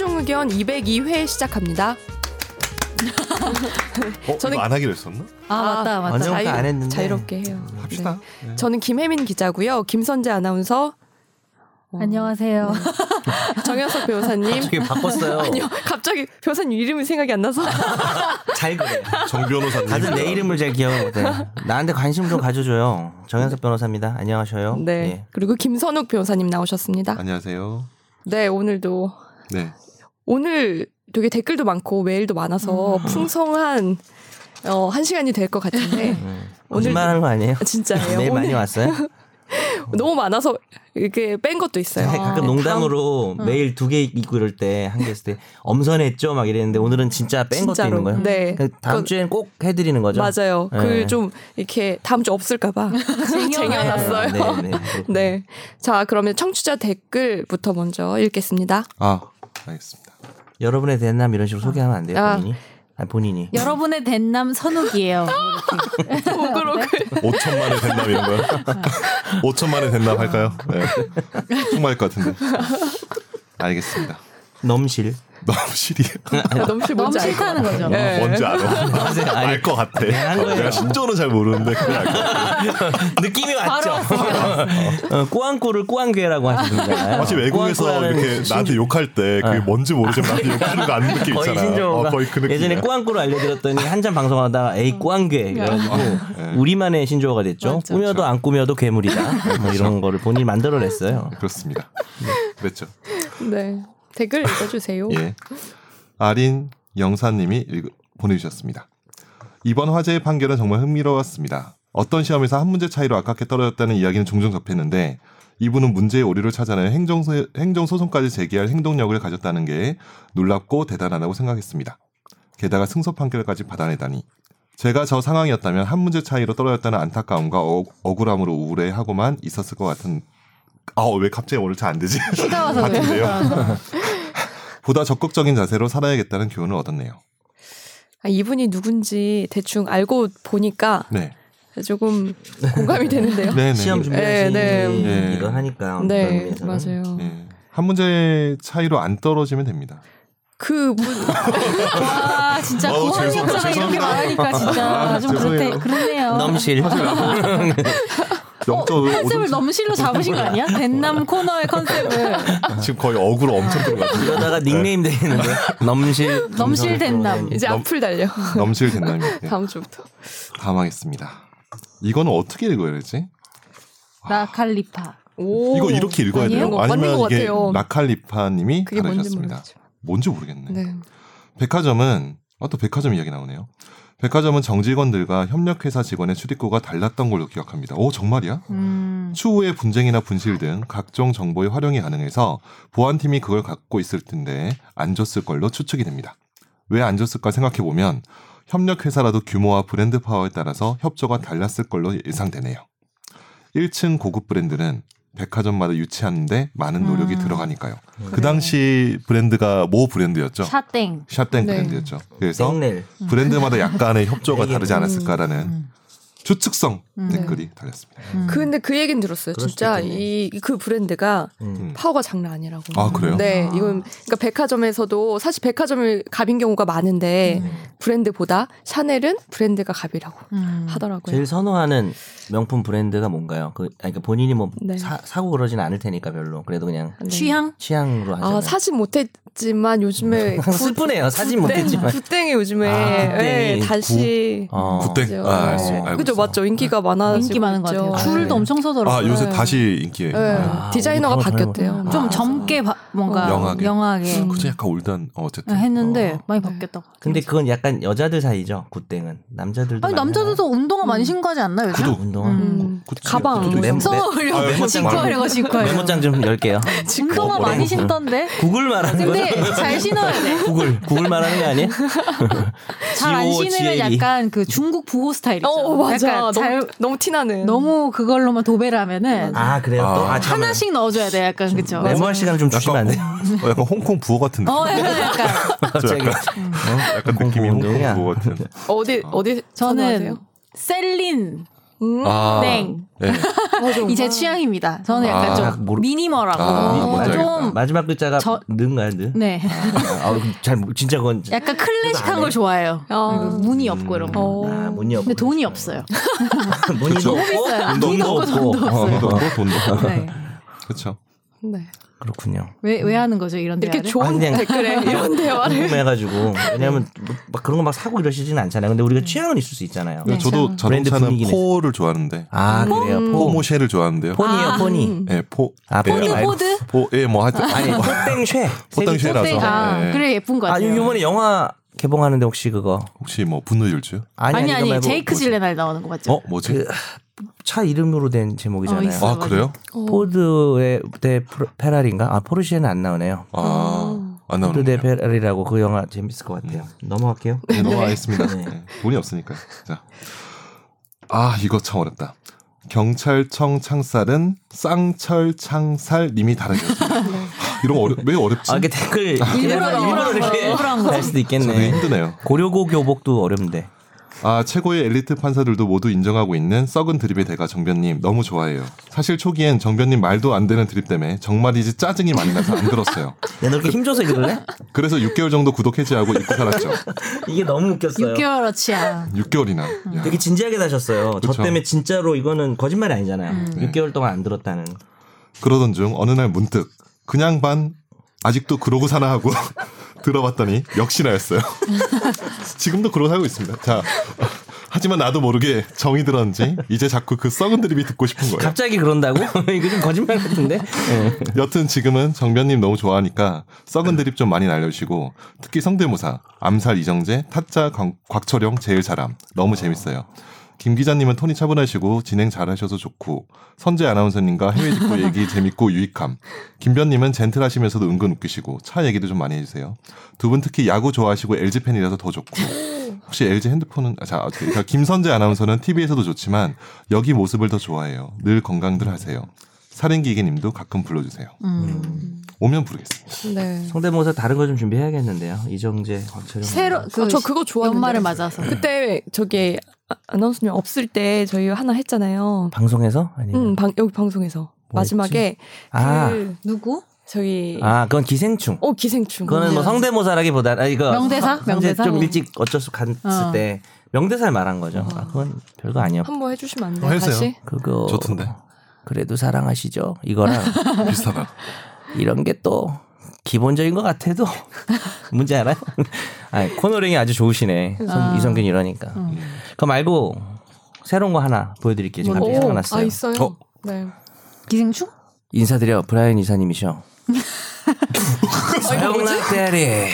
최종 의견 202회 시작합니다. 어, 저는- 이거 안 하기로 했었나? 아, 맞다 맞다. 완전- 아까 안 했는데. 자유롭게 해요. 합시다. 네. 저는 김혜민 기자고요. 김선재 아나운서, 어, 안녕하세요. 정현석 변호사님. 저기 바꿨어요. 아니요, 갑자기 변호사님 이름이 생각이 안 나서. 잘 그래. 정 변호사님. 다들 내 이름을 잘 기억을 못해. 나한테 관심 좀 가져줘요. 정현석 변호사입니다. 안녕하셔요. 네. 예. 그리고 김선욱 변호사님 나오셨습니다. 안녕하세요. 네, 오늘도 네. 오늘 되게 댓글도 많고 메일도 많아서 풍성한 어, 한 시간이 될 것 같은데 오늘 거짓말하는 거 아니에요? 진짜예요. 매일 많이 왔어요? 너무 많아서 이렇게 뺀 것도 있어요. 가끔 네, 농담으로 메일 두 개 있고 이럴 때 한개 했을 때 엄선했죠 막 이랬는데 오늘은 진짜 뺀 것도 진짜로. 있는 거예요. 네. 그러니까 다음 그건- 주엔 꼭 해드리는 거죠. 맞아요. 네. 그좀 이렇게 다음 주 없을까봐 쟁여놨어요. 네, 네. 네. 자, 그러면 청취자 댓글부터 먼저 읽겠습니다. 아, 알겠습니다. 여러분의 대남 이런 식으로 소개하면 안 돼요 아. 본인이? 아니 본인이. 여러분의 den남 선욱이에요. 오그로그. 5천만의 된남 이런 거요? 5천만의 된남 할까요? 네. 정말 것 같은데. 알겠습니다. 넘실. 너무 실이에요. 너무 싫 너무 뭔지 알고. 싫다는 거죠. 네. 뭔지 알아. 아니, 알것 같아. 한 거예요. 내가 신조는 잘 모르는데 같아. 느낌이 왔죠. 어, 꾸안꾸를 꾸안괴라고 하시잖아요. 마치 외국에서 이렇게 나한테 욕할 때 그게 뭔지 모르지만 나한테 욕하는 거 아는 느낌 거의 있잖아. 신조어가 어, 거의 그 느낌. 예전에 꾸안꾸를 알려드렸더니 한참 방송하다가 에이 꾸안괴 이래가지고 네. 우리만의 신조어가 됐죠. 맞죠. 꾸며도 안 꾸며도 괴물이다. 뭐 이런 거를 본인이 만들어냈어요. 그렇습니다. 그랬죠. 네. 댓글 읽어주세요. 예. 아린 영사님이 읽- 보내주셨습니다. 이번 화제의 판결은 정말 흥미로웠습니다. 어떤 시험에서 한 문제 차이로 아깝게 떨어졌다는 이야기는 종종 접했는데 이분은 문제의 오류를 찾아내 행정소, 행정소송까지 제기할 행동력을 가졌다는 게 놀랍고 대단하다고 생각했습니다. 게다가 승소 판결까지 받아내다니. 제가 저 상황이었다면 한 문제 차이로 떨어졌다는 안타까움과 어, 억울함으로 우울해하고만 있었을 것 같은 아 왜 갑자기 오늘 잘 안 되지? 휴가 와서 그래요. 같은데요. 보다 적극적인 자세로 살아야겠다는 교훈을 얻었네요. 아, 이분이 누군지 대충 알고 보니까 네. 조금 공감이 되는데요. 네, 네. 시험 준비하시는 네, 분이 네. 이거 하니까 네. 맞아요. 네. 한 문제 차이로 안 떨어지면 됩니다. 그 문, 와 진짜 죄송- 형사가 이렇게. 말하니까 진짜 아, 좀 그렇대 죄송해요. 그렇네요. 넘실. 어, 0.5 컨셉을 넘실로 잡으신 거 아니야? den남 코너의 컨셉을 지금 거의 억으로 엄청 들어갔어요. 이러다가 닉네임 되겠는데 넘실. 넘실 된남. 이제 넘- 앞을 달려. 넘실 네. 다음 주부터. 다음 하겠습니다. 이거는 어떻게 읽어야 되지? 라칼리파. 오. 이거 이렇게 읽어야 아니에요? 돼요? 아니면 것 이게. 라칼리파님이 그게 뭔지. 뭔지 모르겠네. 네. 백화점은 아, 또 백화점 이야기 나오네요. 백화점은 정직원들과 협력회사 직원의 출입구가 달랐던 걸로 기억합니다. 오 정말이야? 음. 추후에 분쟁이나 분실 등 각종 정보의 활용이 가능해서 보안팀이 그걸 갖고 있을 텐데 안 줬을 걸로 추측이 됩니다. 왜 안 줬을까 생각해 보면 협력회사라도 규모와 브랜드 파워에 따라서 협조가 달랐을 걸로 예상되네요. 1층 고급 브랜드는 백화점마다 유치하는데 많은 노력이 음. 들어가니까요. 그 당시 브랜드가 모 브랜드였죠. 샤땡. 샷땡 네. 브랜드였죠. 그래서 땡넬. 브랜드마다 약간의 협조가 다르지 음. 않았을까라는 음. 추측성 음. 댓글이 달렸습니다. 음. 근데 그 얘기는 들었어요. 진짜. 이 그 브랜드가 음. 파워가 장난 아니라고. 아, 그래요? 네, 아. 이건 그러니까 백화점에서도 사실 백화점을 갑인 경우가 많은데 음. 브랜드보다 샤넬은 브랜드가 갑이라고 음. 하더라고요. 제일 선호하는 명품 브랜드가 뭔가요? 그 아니, 그러니까 본인이 뭐 네. 사, 사고 그러진 않을 테니까 별로. 그래도 그냥 네. 취향? 취향으로 하잖아요. 아 사진 못했지만 요즘에 항상 슬프네요. 사진 못했지만. 굿땡이 요즘에 아, 네. 다시 어. 굿땡. 아, 알수, 알고 그죠 있어. 맞죠 인기가 많아지고 인기 많은 것. 같아요. 줄도 네. 엄청 서더라고요. 아 요새 네. 다시 인기에. 네. 아, 디자이너가 바뀌었대요. 좀 아. 젊게 바- 뭔가 young하게. young하게, 그죠 약간 old한 어, 어쨌든 했는데 어. 많이 네. 바뀌었다고. 근데 그건 약간 여자들 사이죠. 굿땡은 남자들도. 아니 남자들도 운동화 많이 음. 신고 하지 않나요? 요즘? 구두. 운동화. 음, 굿- 가방 굿- 뭐 메모- 써 메- 올려 아, 메모장. 하려고 좀 열게요. 운동화 어, 많이. 신던데. 구글 말하는 거죠? 근데 잘 신어야 돼. 구글 구글 말하는 거 아니에요? 잘안 신으면. 약간 그 중국 부호 스타일. 어 맞아 약간 너무, 잘 너무 티나는 너무 그걸로만 도배를 하면은 아 그래요? 또 아. 하나씩 넣어줘야 돼. 약간 그쵸. 메모할 시간을 좀 주시면 안 돼요? 어, 약간 홍콩 부호 같은 느낌. 어 약간 약간 갑자기 약간 느낌이 홍콩. 부호 같은. 어디 어디 저는? 셀린 음. 아, 땡. 네. 맞아. 이제 취향입니다. 저는 약간 아, 좀 모르- 미니멀하고 아, 어, 뭔지 알겠다. 좀 마지막 글자가 저- 는가요, 는? 네. 아, 아, 잘 진짜 그건 약간 클래식한 걸 좋아해요. 아. 문이 없고 이런 거. 어. 아, 문이 없고. 근데 돈이 없어요. 문이. 없고 비싸요. 돈도 없고. 돈도 어, 돈도 없고 돈도 없고. 네. 그렇죠. 네. 그렇군요. 왜, 왜 하는 거죠, 이런 이렇게 대화를? 좋은 아, 그냥- 댓글에 이런 대화를. 궁금해가지고 왜냐하면 뭐막 그런 거 막 사고 이러시지는 않잖아요. 근데 우리가 취향은 있을 수 있잖아요. 네. 저도 브랜드 자동차는 포를 좋아하는데 아 그래요. 포 포모쉐를 좋아하는데요. 폰이요, 폰이. 예, 포. 아, 예, 포드, 아니, 포드? 포, 예, 뭐 하여튼. 아니 포땡쉐. 포땡쉐라서. 아, 예. 그래, 예쁜 거아 같아요. 이번에 영화 개봉하는데 혹시 그거 혹시 뭐 분노율주? 아니 아니, 아니, 아니, 제이크? 질레날 나오는 거 맞죠? 어, 뭐지? 그 차 이름으로 된 제목이잖아요. 어. 아. 그래요? 포드의 대 페라리인가? 아 포르쉐는 안 나오네요. 아, 안 포드 대 나오네요. 페라리라고 그 영화 재밌을 것 같아요. 넘어갈게요. 네, 넘어가겠습니다. 네. 네, 돈이 없으니까. 자. 아, 이거 참 어렵다. 경찰청 창살은 쌍철 창살 님이 다르겠습니다. 이런 거 어려, 왜 어렵지? 아 이게 댓글 일부러, 일부러 이렇게. 할 수도 있겠네. 힘드네요. 고려고 교복도 어렵는데. 아, 최고의 엘리트 판사들도 모두 인정하고 있는 썩은 드립의 대가 정변님 너무 좋아해요. 사실 초기엔 정변님 말도 안 되는 드립 때문에 정말이지 짜증이 많이 나서 안 들었어요. 야, 너 이렇게 힘줘서 이러래? 그래서 6개월 정도 구독 해지하고 잊고 살았죠. 이게 너무 웃겼어요. 6개월 어치야. 6개월이나. 야. 되게 진지하게 다셨어요. 저 그쵸. 때문에 진짜로 이거는 거짓말이 아니잖아요. 음. 6개월 동안 안 들었다는. 그러던 중 어느 날 문득 그냥 반 아직도 그러고 사나 하고 들어봤더니 역시나였어요. 지금도 그러고 살고 있습니다. 자. 하지만 나도 모르게 정이 들었는지 이제 자꾸 그 썩은 드립이 듣고 싶은 거예요. 갑자기 그런다고? 이거 좀 거짓말 같은데? 예. 여튼 지금은 정변님 너무 좋아하니까 썩은 드립 좀 많이 날려주시고 특히 성대모사, 암살 이정재, 타짜 곽- 곽철용 제일 잘함 너무 재밌어요. 김 기자님은 톤이 차분하시고 진행 잘하셔서 좋고 선재 아나운서님과 해외 직구 얘기 재밌고 유익함. 김변님은 젠틀하시면서도 은근 웃기시고 차 얘기도 좀 많이 해주세요. 두 분 특히 야구 좋아하시고 LG 팬이라서 더 좋고 혹시 LG 핸드폰은 아, 자 그러니까 김선재 아나운서는 TV에서도 좋지만 여기 모습을 더 좋아해요. 늘 건강들 하세요. 살인기계님도 가끔 불러주세요. 음. 오면 부르겠습니다. 네. 성대모사 다른 거 좀 준비해야겠는데요. 이정재, 곽철용. 새로, 그, 아, 저 그거 좋아하는데. 연말을 맞아서. 그때 저기 아- 아나운서님 없을 때 저희 하나 했잖아요. 방송에서? 아니면? 응, 방, 여기 방송에서 마지막에 아. 그 누구? 저기 아, 그건 기생충. 어 기생충. 그거는 뭐 성대모사라기보다 아 이거 명대사? 선재 명대사? 좀 어. 일찍 어쩔 수 갔을 어. 때 명대사를 말한 거죠. 아, 그건 별거 아니야. 한번 해주시면 안 어, 돼요? 해주세요. 다시? 그거 좋던데. 그래도 사랑하시죠. 이거랑 비슷하다. 이런 게 또 기본적인 것 같아도 문제 알아요? 아니, 코너링이 아주 좋으시네. 선- 아. 이성균 이러니까. 그거 말고 새로운 거 하나 보여드릴게요. 지금 갑자기 오, 생각났어요. 아 있어요. 어? 네. 기생충? 인사드려 브라이언 이사님이셔. 서영락 대리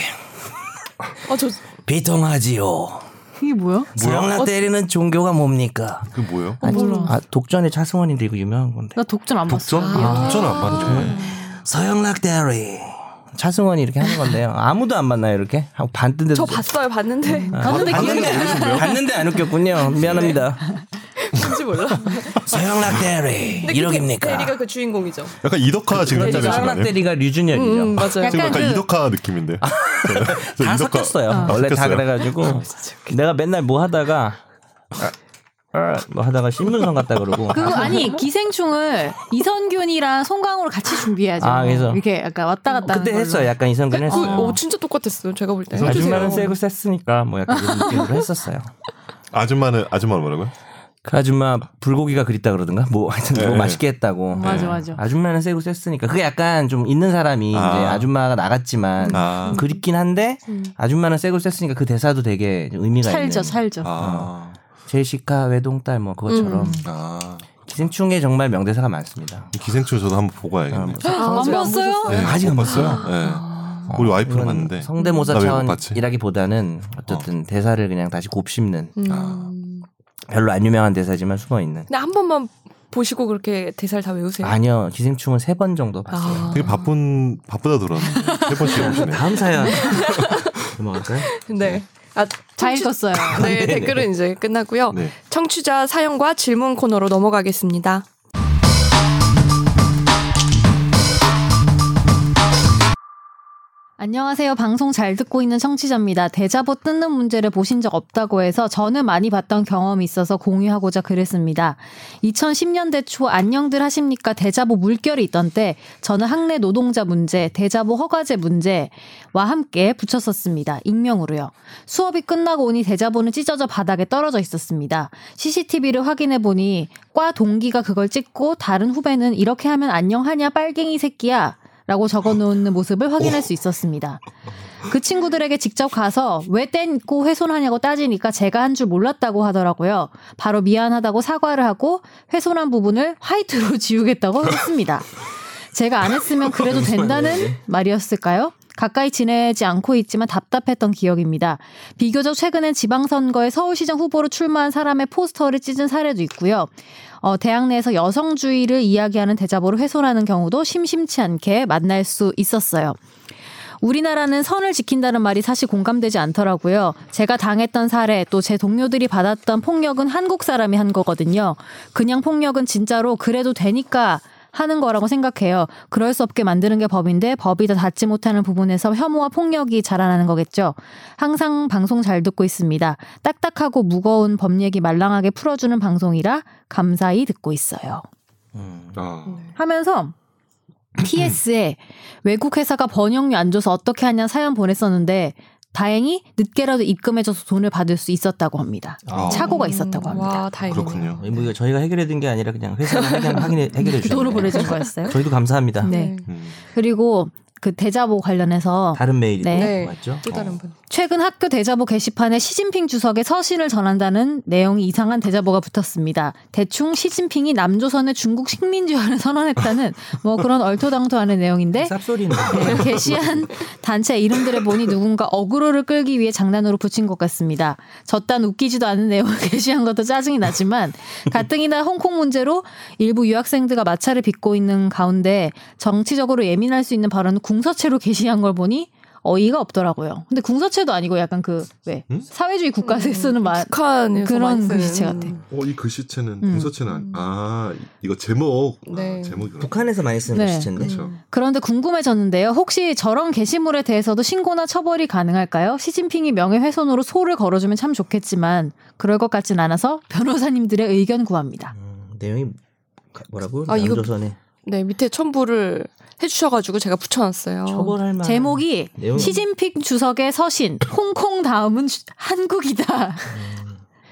아 저 비통하지요. 이게 뭐야? 서영락 대리는 종교가 뭡니까? 그 뭐예요? 아, 몰라. 아, 독전의 차승원인데 이거 유명한 건데. 나 독전 안 봤어. 독전? 아, 독전은 안 봤죠. 서영락 대리. 차승원이 이렇게 하는 건데요. 아무도 안 만나요 이렇게 하고 반뜬데도 저 봤어요, 봤는데 봤는데 기억이 안 나. 봤는데 안 웃겼군요. 미안합니다. 뭔지 몰라. 서영락 대리 근데 그 이러깁니까? 대리가 그 주인공이죠. 약간 이덕화 지금 그렇죠. 현장에 서영락? 대리가 류준열이죠. 음, 맞아요. 지금 약간 약간 그- 이덕화 느낌인데. 저다 이덕화- 섞였어요. 아, 원래 다 섞였어요. 그래가지고 내가 맨날 뭐 하다가 아, 뭐 하다가 신문선 갔다 그러고 그거 아니 기생충을 이선균이랑 송강호를 같이 준비해야죠. 아, 그래서. 이렇게 약간 왔다 갔다. 그때 했어요. 걸로. 약간 이성균 그, 했어요. 오, 진짜 똑같았어요. 제가 볼 때. 아줌마는 세고 셌으니까 뭐 약간 이런 느낌으로 했었어요. 아줌마는 아줌마는 뭐라고요? 그 아줌마 불고기가 그립다 그러던가 뭐 하여튼 뭐 네. 맛있게 했다고. 맞아 네. 맞아. 아줌마는 세고 셌으니까 그게 약간 좀 있는 사람이 아. 이제 아줌마가 나갔지만 아. 그립긴 한데 아줌마는 세고 셌으니까 그 대사도 되게 좀 의미가 찰져 있는. 찰져. 아. 제시카 외동딸 뭐 그것처럼 음. 아. 기생충에 정말 명대사가 많습니다. 기생충 저도 한번 보고 와야겠네. 안 봤어요? 네, 아직 안못 봤어요. 네. 우리 와이프는 봤는데. 성대모사? 차원이라기보다는 어쨌든 대사를 그냥 다시 곱씹는 음. 별로 안 유명한 대사지만 숨어 있는. 근데 한 번만 보시고 그렇게 대사를 다 외우세요. 아니요 기생충은 세 번 정도 봤어요. 아. 되게 바쁜 바쁘다 들었는데 세 번씩 오시네. 다음 사연 넘어갈까요? 네. 아, 잘 읽었어요. 네, 댓글은 이제 끝났고요. 네. 청취자 사연과 질문 코너로 넘어가겠습니다. 안녕하세요. 방송 잘 듣고 있는 청취자입니다. 대자보 뜯는 문제를 보신 적 없다고 해서 저는 많이 봤던 경험이 있어서 공유하고자 그랬습니다. 2010년대 초 안녕들 하십니까 대자보 물결이 있던 때 저는 학내 노동자 문제, 대자보 허가제 문제와 함께 붙였었습니다. 익명으로요. 수업이 끝나고 오니 대자보는 찢어져 바닥에 떨어져 있었습니다. CCTV를 확인해 보니 과 동기가 그걸 찍고 다른 후배는 이렇게 하면 안녕하냐 빨갱이 새끼야 라고 적어 놓는 모습을 확인할 수 있었습니다. 그 친구들에게 직접 가서 왜 떼고 훼손하냐고 따지니까 제가 한 줄 몰랐다고 하더라고요. 바로 미안하다고 사과를 하고 훼손한 부분을 화이트로 지우겠다고 했습니다. 제가 안 했으면 그래도 된다는 말이었을까요? 가까이 지내지 않고 있지만 답답했던 기억입니다. 비교적 최근엔 지방선거에 서울시장 후보로 출마한 사람의 포스터를 찢은 사례도 있고요. 어, 대학 내에서 여성주의를 이야기하는 대자보를 훼손하는 경우도 심심치 않게 만날 수 있었어요. 우리나라는 선을 지킨다는 말이 사실 공감되지 않더라고요. 제가 당했던 사례 또 제 동료들이 받았던 폭력은 한국 사람이 한 거거든요. 그냥 폭력은 진짜로 그래도 되니까 하는 거라고 생각해요. 그럴 수 없게 만드는 게 법인데 법이 다 닿지 못하는 부분에서 혐오와 폭력이 자라나는 거겠죠. 항상 방송 잘 듣고 있습니다. 딱딱하고 무거운 법 얘기 말랑하게 풀어주는 방송이라 감사히 듣고 있어요. 아, 하면서 TS에 외국 회사가 번역료 안 줘서 어떻게 하냐 사연 보냈었는데 다행히 늦게라도 입금해줘서 돈을 받을 수 있었다고 합니다. 아. 착오가 있었다고 합니다. 와, 다행이네요. 그렇군요. 뭐 이거 저희가 해결해 둔게 아니라 그냥 회사가 해결, 확인해, 해결해 주셨네요. 돈을 보내준 거였어요? 저희도 감사합니다. 네. 음. 그리고 그 대자보 관련해서 다른 메일이 네. 네. 맞죠? 또 다른 분. 최근 학교 대자보 게시판에 시진핑 주석의 서신을 전한다는 내용이 이상한 대자보가 붙었습니다. 대충 시진핑이 남조선의 중국 식민지화를 선언했다는 뭐 그런 얼토당토하는 내용인데 쌉소리는. 네, 게시한 단체 이름들을 보니 누군가 어그로를 끌기 위해 장난으로 붙인 것 같습니다. 저딴 웃기지도 않은 내용을 게시한 것도 짜증이 나지만 가뜩이나 홍콩 문제로 일부 유학생들과 마찰을 빚고 있는 가운데 정치적으로 예민할 수 있는 발언을 궁 서체로 게시한 걸 보니 어이가 없더라고요. 근데 궁서체도 아니고 약간 그왜 음? 사회주의 국가에서 쓰는 말 북한에서 그런 많이 쓰는. 글씨체 같아. 어, 이 글씨체는 음. 분서체는 아니- 아 이거 제목 네. 아, 제목이구나. 북한에서 많이 쓰는 네. 글씨체인데. 그렇죠. 그런데 궁금해졌는데요. 혹시 저런 게시물에 대해서도 신고나 처벌이 가능할까요? 시진핑이 명예훼손으로 소를 걸어주면 참 좋겠지만 그럴 것 같진 않아서 변호사님들의 의견 구합니다. 음, 내용이 가- 뭐라고? 아, 이거- 남조선에 네, 밑에 첨부를 해주셔가지고 제가 붙여놨어요. 처벌할 만 제목이 내용 시진핑 주석의 서신 홍콩 다음은 주- 한국이다.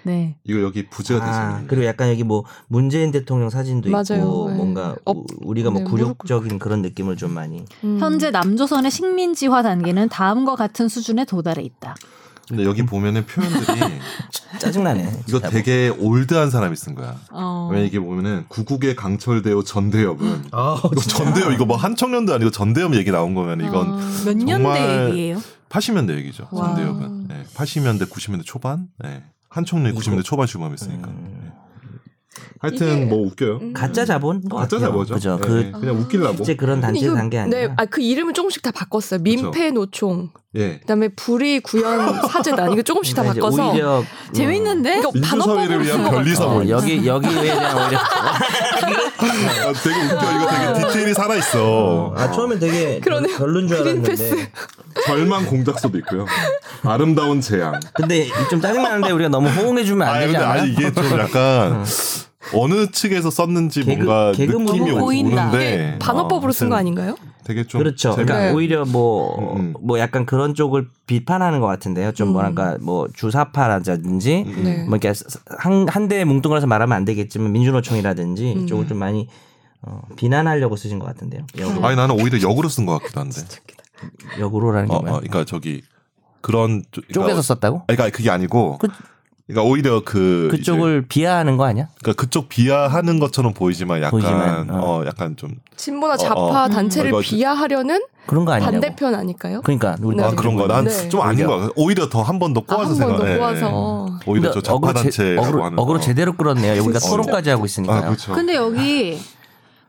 네. 이거 여기 부제가 아, 되시네. 그리고 약간 여기 뭐 문재인 대통령 사진도 맞아요. 있고 네. 뭔가 어, 우- 우리가 뭐 네, 굴욕적인 그런 느낌을 좀 많이 음. 현재 남조선의 식민지화 단계는 다음과 같은 수준에 도달해 있다. 근데 여기 보면은 표현들이 짜증나네. 이거. 되게 올드한 사람이 쓴 거야. 어. 왜 이게 보면은 구국의 강철대오 전대엽은 아, 이거 전대엽 이거 뭐 한 청년도 아니고 전대엽 얘기 나온 거면 이건 어, 몇 년대 얘기예요? 80년대 얘기죠. 와. 전대엽은. 네, 80년대 90년대 초반. 네. 한청년이 90년대 초반 출범했으니까. 음. 네. 하여튼 뭐 웃겨요. 음. 가짜 자본 가짜 자보죠. 그죠. 네, 그 네. 그냥 웃기려고. 실제 그런 단체 단계 아니라. 네, 아, 그 이름을 조금씩 다 바꿨어요. 민폐 노총, 예. 그다음에 불의 구현 사재단 이거 조금씩 다 이제 바꿔서 오히려 재밌는데? 이거 민주사회를 단어법으로 위한 변리사. 뭐 어, 여기 여기에 대한 오히려 아, 되게 웃겨. 이거 되게 디테일이 살아 있어. 아 처음엔 되게 그러네요. 별론 줄. 알았는데 절망 공작소도 있고요. 아름다운 재앙. 근데 좀 짜증나는데 우리가 너무 호응해 주면 안 아니 되지? 아니 이게 좀 약간 어느 측에서 썼는지 개그- 뭔가 개그물로 느낌이. 오는데 반어법으로 쓴 거 아닌가요? 되게 좀 그렇죠. 제가 그러니까 네. 오히려 뭐, 음, 음. 뭐 약간 그런 쪽을 비판하는 것 같은데요. 좀 음. 뭐랄까, 뭐 주사파라든지, 음. 네. 뭐 이렇게 한, 한 대에 뭉뚱그려서 말하면 안 되겠지만 민주노총이라든지 음. 이쪽을 좀 많이 어, 비난하려고 쓰신 것 같은데요. 역으로. 아니 나는 오히려 역으로 쓴 것 같기도 한데. 역으로라는 게 어, 어, 뭐야? 그러니까 저기 그런 그러니까, 썼다고? 아니, 그러니까 그게 아니고. 그- 그러니까 오히려 그 그쪽을 비하하는 거 아니야? 이제 그러니까 그쪽 비하하는 것처럼 보이지만 약간 보이지만, 어. 어. 약간 좀 진보나 어, 좌파 어. 단체를 이거- 비하하려는 그런 거 아니냐고. 반대편 아닐까요? 그러니까 우리 네. 아, 그런 거. 난좀 네. 아닌 거 같아. 오히려 더 한 번더 아, 꼬아서 한번더 생각해. 꼬아서. 오히려 저 좌파 단체라고 어그로, 하는 어그로 거. 제대로 끌었네요. 우리가. 토론까지 하고 있으니까요. 아, 그렇죠. 근데 여기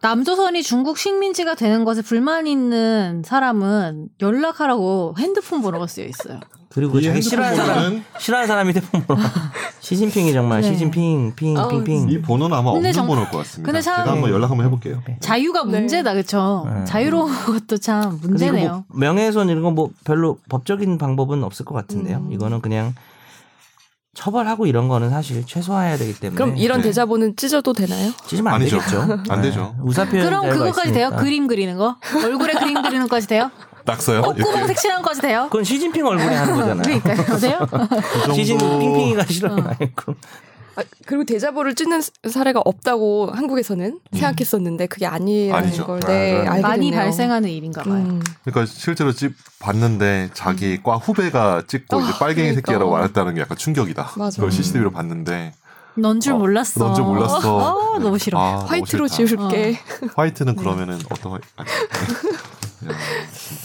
남조선이 중국 식민지가 되는 것에 불만 있는 사람은 연락하라고 핸드폰 번호가 쓰여 있어요. 그리고 이 자기 싫어하는 사람 싫어하는 사람 휴대폰 번호 시진핑이 정말 네. 시진핑 핑 어, 핑핑 이 번호는 아마 없는 정- 번호일 것 같습니다. 근데 참- 제가 한번 연락 한번 해볼게요. 자유가 네. 문제다, 그렇죠? 네. 자유로운 것도 참 문제네요. 뭐 명예훼손 이런 거뭐 별로 법적인 방법은 없을 것 같은데요. 음. 이거는 그냥 처벌하고 이런 거는 사실 최소화해야 되기 때문에 그럼 이런 네. 대자보는 찢어도 되나요? 찢으면 안 아니죠. 되겠죠. 안 네. 되죠. 우사 표현 그럼 그거까지 돼요? 그림 그리는 거? 얼굴에 그림 그리는 것까지 돼요? 낙서요? 콧구멍 색칠한 것까지 돼요? 그건 시진핑 얼굴에 하는 거잖아요. 그러니까요. 돼요? 그 시진핑핑이가 싫은 거 아니고. 아, 그리고 대자보를 찢는 사례가 없다고 한국에서는 생각했었는데 그게 아니라는 아니죠. 걸 네, 아, 많이. 발생하는 일인가 봐요. 음. 그러니까 실제로 집 봤는데 자기 과 후배가 찍고 어, 이제 빨갱이 그러니까. 새끼라고 말했다는 게 약간 충격이다. 맞아. 그걸 CCTV로 봤는데 넌줄 어, 몰랐어. 넌 줄 몰랐어. 아, 너무 싫어. 아, 화이트로. 지울게. 화이트는 그러면은 어떤 화이... 아, 야, 진짜.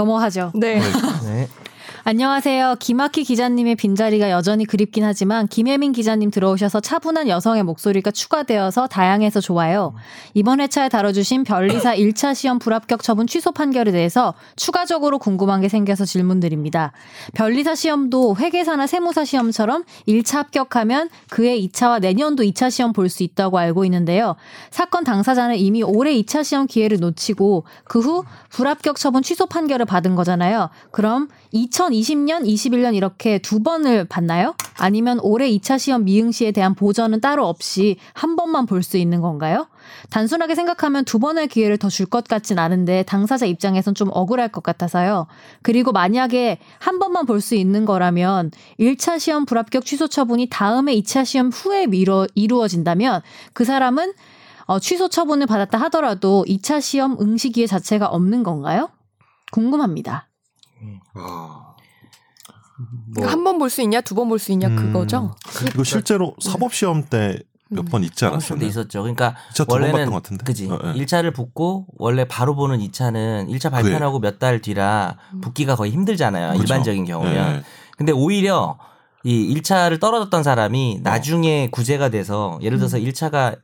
넘어가죠. 네. 네. 안녕하세요. 김학희 기자님의 빈자리가 여전히 그립긴 하지만 김혜민 기자님 들어오셔서 차분한 여성의 목소리가 추가되어서 다양해서 좋아요. 이번 회차에 다뤄주신 변리사 1차 시험 불합격 처분 취소 판결에 대해서 추가적으로 궁금한 게 생겨서 질문드립니다. 변리사 시험도 회계사나 세무사 시험처럼 1차 합격하면 그해 2차와 내년도 2차 시험 볼 수 있다고 알고 있는데요. 사건 당사자는 이미 올해 2차 시험 기회를 놓치고 그 후 불합격 처분 취소 판결을 받은 거잖아요. 그럼 2020년, 21년 이렇게 두 번을 받나요? 아니면 올해 2차 시험 미응시에 대한 보전은 따로 없이 한 번만 볼 수 있는 건가요? 단순하게 생각하면 두 번의 기회를 더 줄 것 같진 않은데 당사자 입장에선 좀 억울할 것 같아서요. 그리고 만약에 한 번만 볼 수 있는 거라면 1차 시험 불합격 취소 처분이 다음에 2차 시험 후에 미뤄, 이루어진다면 그 사람은 어, 취소 처분을 받았다 하더라도 2차 시험 응시 기회 자체가 없는 건가요? 궁금합니다. 아. 뭐 한번 볼 수 있냐, 두 번 볼 수 있냐 음, 그거죠. 이거 실제로 사법 시험 때 몇 번 있지 않았어요? 데 있었죠. 그러니까 원래는 봤던 것 같은데. 그지. 어, 예. 1차를 붙고 원래 바로 보는 2차는 1차 발표하고 몇 달 뒤라 붙기가 거의 힘들잖아요. 그렇죠. 일반적인 경우면. 예. 근데 오히려 이 1차를 떨어졌던 사람이 나중에 구제가 돼서 예를 들어서 1차가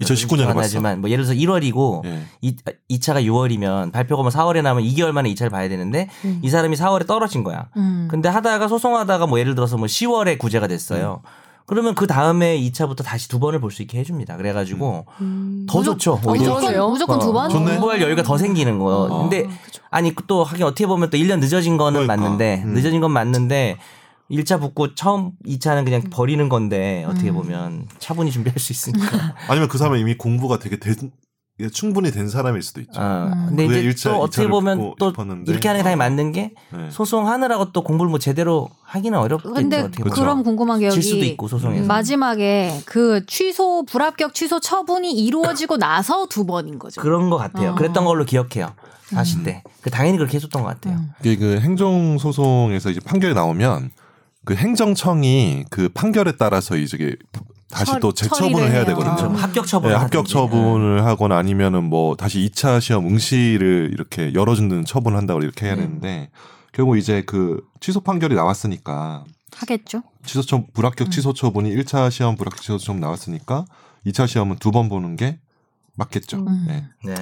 2019 년에 봤어. 하지만 뭐 예를 들어서 1월이고 예. 이 2차가 6월이면 발표가 뭐 4월에 나면 2개월 만에 2차를 봐야 되는데 음. 이 사람이 4월에 떨어진 거야. 음. 근데 하다가 소송하다가 뭐 예를 들어서 뭐 10월에 구제가 됐어요. 그러면 그 다음에 2차부터 다시 두 번을 볼 수 있게 해줍니다. 그래가지고 음. 더 좋죠. 오히려. 무조건-. 무조건 두 번? 좋네. 공부할 여유가 더 생기는 거. 어. 근데 그죠. 아니 또 하긴 어떻게 보면 또 1년 늦어진 거는 그러니까. 맞는데 음. 늦어진 건 맞는데 1차 붙고 처음 2차는 그냥 버리는 건데 어떻게 음. 보면 차분히 준비할 수 있으니까. 아니면 그 사람은 이미 공부가 되게 된, 충분히 된 사람일 수도 있죠. 어. 음. 근데 왜 이제 일차, 또 어떻게 보면 또 싶었는데. 이렇게 하는 게 당연히 어. 맞는 게 네. 소송하느라고 또 공부를 뭐 제대로 하기는 어렵겠죠. 근데 어떻게. 보면. 그럼 궁금한 게 질 수도 여기 있고 소송에서. 마지막에 그 취소 불합격 취소 처분이 이루어지고 나서 두 번인 거죠. 그런 것 같아요. 어. 그랬던 걸로 기억해요. 40대. 그 당연히 그렇게 했었던 것 같아요. 음. 이게 그 행정 소송에서 이제 판결이 나오면 그 행정청이 그 판결에 따라서 이제 다시 처리- 또 재처분을 해야. 되거든요. 좀 합격 처분. 네, 합격 처분을 하거나 아니면은 뭐 다시 2차 시험 응시를 이렇게 열어주는 처분을 한다고 이렇게 해야 네. 되는데 결국 이제 그 취소 판결이 나왔으니까 하겠죠. 취소 처 불합격 음. 취소 처분이 1차 시험 불합격 취소 처분 나왔으니까 2차 시험은 두 번 보는 게 맞겠죠. 음. 네. 네.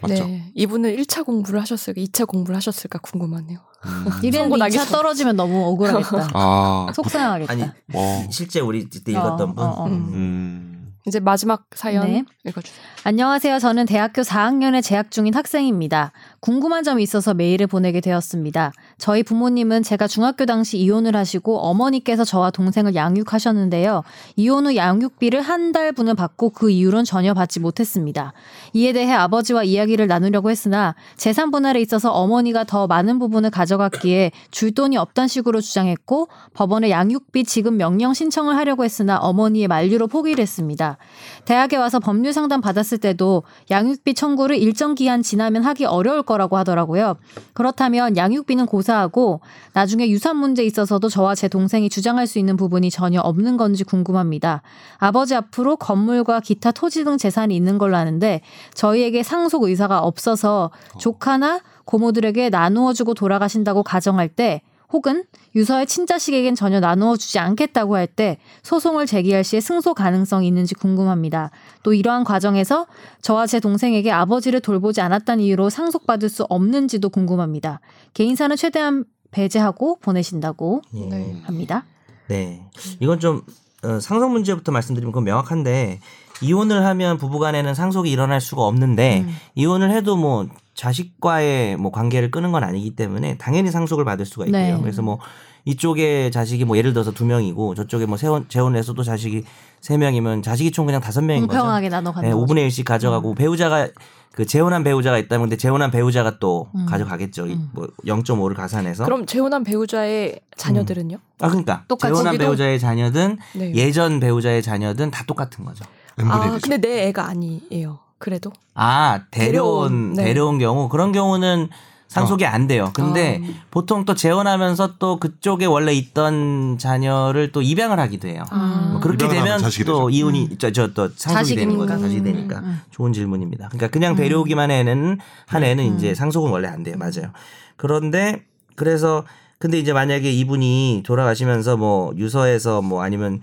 맞죠. 네. 이분은 1차 공부를 하셨을까, 2차 공부를 하셨을까 궁금하네요. 음. 나기 2차 전- 떨어지면 너무 억울하겠다. 아, 속상하겠다. 아니 어. 실제 우리 그때 읽었던 어, 분. 어, 어. 음. 음. 이제 마지막 사연 네. 읽어주세요. 안녕하세요. 저는 대학교 4학년에 재학 중인 학생입니다. 궁금한 점이 있어서 메일을 보내게 되었습니다. 저희 부모님은 제가 중학교 당시 이혼을 하시고 어머니께서 저와 동생을 양육하셨는데요. 이혼 후 양육비를 한 달분을 받고 그 이후로는 전혀 받지 못했습니다. 이에 대해 아버지와 이야기를 나누려고 했으나 재산 분할에 있어서 어머니가 더 많은 부분을 가져갔기에 줄 돈이 없단 식으로 주장했고 법원에 양육비 지급 명령 신청을 하려고 했으나 어머니의 만류로 포기를 했습니다. 대학에 와서 법률 상담 받았을 때도 양육비 청구를 일정 기한 지나면 하기 어려울 거라고 하더라고요. 그렇다면 양육비는 고사하고 나중에 유산 문제에 있어서도 저와 제 동생이 주장할 수 있는 부분이 전혀 없는 건지 궁금합니다. 아버지 앞으로 건물과 기타 토지 등 재산이 있는 걸로 아는데 저희에게 상속 의사가 없어서 조카나 고모들에게 나누어 주고 돌아가신다고 가정할 때 혹은 유서의 친자식에겐 전혀 나누어 주지 않겠다고 할 때 소송을 제기할 시에 승소 가능성이 있는지 궁금합니다. 또 이러한 과정에서 저와 제 동생에게 아버지를 돌보지 않았다는 이유로 상속받을 수 없는지도 궁금합니다. 개인사는 최대한 배제하고 보내신다고 예. 네. 합니다. 네. 이건 좀 어, 상속 문제부터 말씀드리면 그건 명확한데 이혼을 하면 부부간에는 상속이 일어날 수가 없는데 음. 이혼을 해도 뭐 자식과의 뭐 관계를 끊은 건 아니기 때문에 당연히 상속을 받을 수가 있고요. 네. 그래서 뭐 이쪽에 자식이 뭐 예를 들어서 두 명이고 저쪽에 뭐 세혼 재혼을 해서도 자식이 세 명이면 자식이 총 그냥 다섯 명인 거죠. 공평하게 나눠 가는 네, 거죠. 5분의 1씩 가져가고 배우자가 그 재혼한 배우자가 있다면 근데 재혼한 배우자가 또 음. 가져가겠죠. 이 음. 뭐 0.5를 가산해서. 그럼 재혼한 배우자의 자녀들은요? 아 그러니까 똑같이 재혼한 배우자의 자녀든 네. 예전 배우자의 자녀든 다 똑같은 거죠. 아, 1이죠. 근데 내 애가 아니에요. 그래도. 아 데려온 데려온, 네. 데려온 경우 그런 경우는 상속이 안 돼요. 근데 아. 보통 또 재혼하면서 또 그쪽에 원래 있던 자녀를 또 입양을 하기도 해요. 아. 뭐 그렇게 되면 또 되죠. 이혼이 저저또 상속이 되는. 거죠. 자식이 음. 되니까 음. 좋은 질문입니다. 그러니까 그냥 데려오기만 해는 한 애는 음. 이제 상속은 원래 안 돼요. 맞아요. 그런데 그래서 근데 이제 만약에 이분이 돌아가시면서 뭐 유서에서 뭐 아니면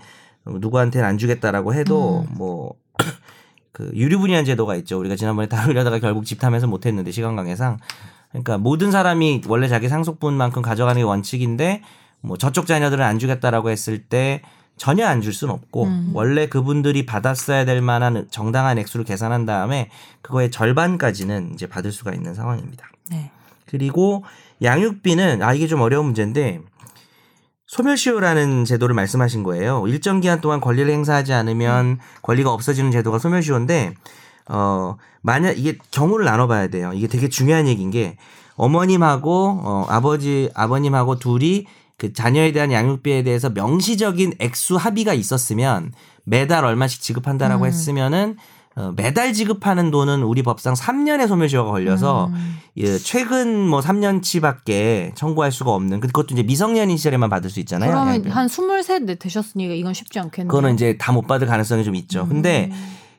누구한테는 안 주겠다라고 해도 음. 뭐 그 유류분이한 제도가 있죠. 우리가 지난번에 다루려다가 결국 집탐해서 못했는데 시간 관계상 그러니까 모든 사람이 원래 자기 상속분만큼 가져가는 게 원칙인데 뭐 저쪽 자녀들은 안 주겠다라고 했을 때 전혀 안 줄 수는 없고 음. 원래 그분들이 받았어야 될 만한 정당한 액수를 계산한 다음에 그거의 절반까지는 이제 받을 수가 있는 상황입니다. 네. 그리고 양육비는 아 이게 좀 어려운 문제인데 소멸시효라는 제도를 말씀하신 거예요. 일정 기간 동안 권리를 행사하지 않으면 권리가 없어지는 제도가 소멸시효인데 어 만약 이게 경우를 나눠봐야 돼요. 이게 되게 중요한 얘기인 게 어머님하고 어 아버지 아버님하고 둘이 그 자녀에 대한 양육비에 대해서 명시적인 액수 합의가 있었으면 매달 얼마씩 지급한다라고 음. 했으면은 어, 매달 지급하는 돈은 우리 법상 3년의 소멸시효가 걸려서 음. 예, 최근 뭐 3년치밖에 청구할 수가 없는 그- 그것도 이제 미성년인 시절에만 받을 수 있잖아요. 그러면. 한 23, 되셨으니까 이건 쉽지 않겠네요. 그거는 이제 다 못 받을 가능성이 좀 있죠. 음. 근데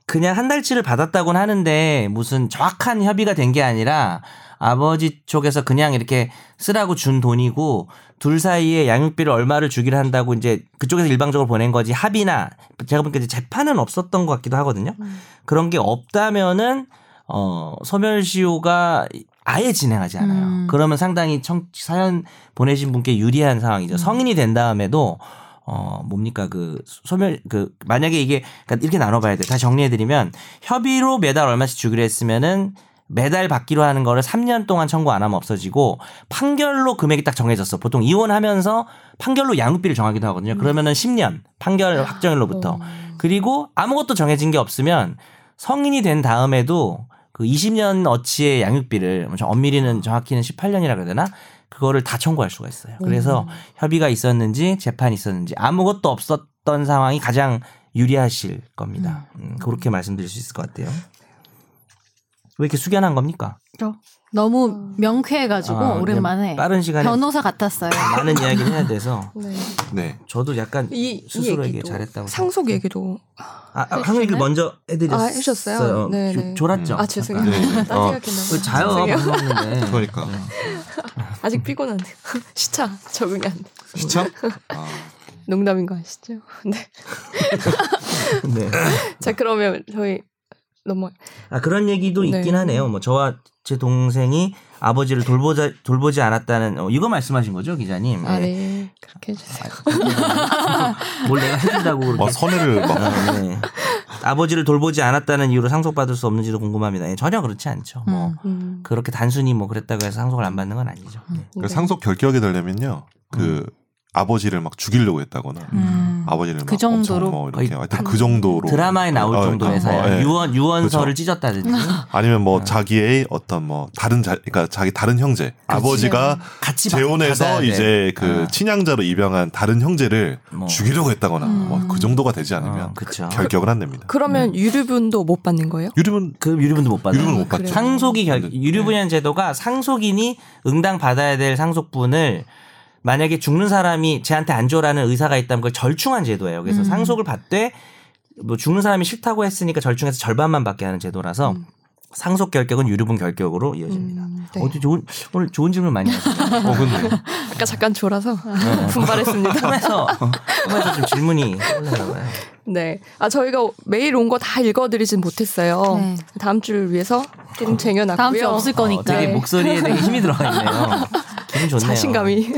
그냥 한 달치를 받았다고는 하는데 무슨 정확한 협의가 된 게 아니라 아버지 쪽에서 그냥 이렇게 쓰라고 준 돈이고 둘 사이에 양육비를 얼마를 주기로 한다고 이제 그쪽에서 일방적으로 보낸 거지 합의나 제가 보니까 이제 재판은 없었던 것 같기도 하거든요. 음. 그런 게 없다면은 어 소멸시효가 아예 진행하지 않아요. 음. 그러면 상당히 청, 사연 보내신 분께 유리한 상황이죠. 성인이 된 다음에도 어 뭡니까 그 소멸 그 만약에 이게 그러니까 이렇게 나눠봐야 돼. 다 정리해드리면 협의로 매달 얼마씩 주기로 했으면은 매달 받기로 하는 거를 3년 동안 청구 안 하면 없어지고 판결로 금액이 딱 정해졌어. 보통 이혼하면서 판결로 양육비를 정하기도 하거든요. 그러면은 10년 판결 확정일로부터 어. 그리고 아무것도 정해진 게 없으면 성인이 된 다음에도 그 20년 어치의 양육비를 뭐 엄밀히는 정확히는 18년이라 그래야 되나? 그거를 다 청구할 수가 있어요. 그래서 협의가 있었는지 재판이 있었는지 아무것도 없었던 상황이 가장 유리하실 겁니다. 음, 그렇게 말씀드릴 수 있을 것 같아요. 왜 이렇게 숙연한 겁니까? 너무 명쾌해가지고 아, 오랜만에 빠른 시간에 변호사 같았어요. 많은 이야기를 해야 돼서 네. 네. 저도 약간 이, 이 스스로 얘기 얘기도 잘했다고 상속 얘기도 아, 아 한국 얘기 먼저 해드렸어요. 아, 해주셨어요? 네, 네. 졸았죠. 아 죄송해요. 네. 딴 어. 왜 자요 죄송해요. 방송하는데. 그러니까 아직 피곤한데 시차 적응이 안 돼. 시청? 아, 농담인 거 아시죠? 네. 네. 자 그러면 저희 넘어. 아 그런 얘기도 네. 있긴 하네요. 뭐 저와 제 동생이 아버지를 돌보자 돌보지 않았다는 어, 이거 말씀하신 거죠, 기자님? 아 네. 그렇게 해주세요. 뭘 내가 해준다고 그렇게. 막 선회를 막 아, 네. 아버지를 돌보지 않았다는 이유로 상속받을 수 없는지도 궁금합니다. 예, 전혀 그렇지 않죠. 뭐 음. 음. 그렇게 단순히 뭐 그랬다고 해서 상속을 안 받는 건 아니죠. 네. 그 네. 상속 결격이 되려면요. 그 아버지를 막 죽이려고 했다거나 음. 아버지를 그 정도로? 뭐 이렇게 하여튼 그 정도로 드라마에 나올 어, 정도의 어, 사연, 예. 유언 유언서를 그렇죠. 찢었다든지 아니면 네. 뭐 자기의 어떤 뭐 다른 자 그러니까 자기 다른 형제 아버지가 같이 재혼해서. 이제 그 아. 친양자로 입양한 다른 형제를 뭐. 죽이려고 했다거나 뭐그 정도가 되지 않으면 어, 그쵸. 결격을 안 냅니다. 그러면 유류분도 못 받는 거예요? 유류는 그 유류분도 못. 유류분 못 그래요? 받죠. 상속이 결, 네. 유류분양 제도가 상속인이 응당 받아야 될 상속분을 만약에 죽는 사람이 쟤한테 안 줘라는 의사가 있다면 그걸 절충한 제도예요. 그래서 음. 상속을 받되 뭐 죽는 사람이 싫다고 했으니까 절충해서 절반만 받게 하는 제도라서 음. 상속 결격은 유류분 결격으로 이어집니다. 음, 네. 어디 좋은 오늘 좋은 질문 많이 하시네요. 어 근데 아까 잠깐 졸아서 분발했습니다. 꿈에서 꿈에서 좀 질문이 봐요. 네. 아 저희가 메일 온 거 다 읽어드리진 못했어요. 네. 다음 주를 위해서 좀 쟁여놨고요. 다음 주 없을 어, 거니까. 되게 네. 목소리에 되게 힘이 들어가 있네요. 기분 좋네요. 자신감이.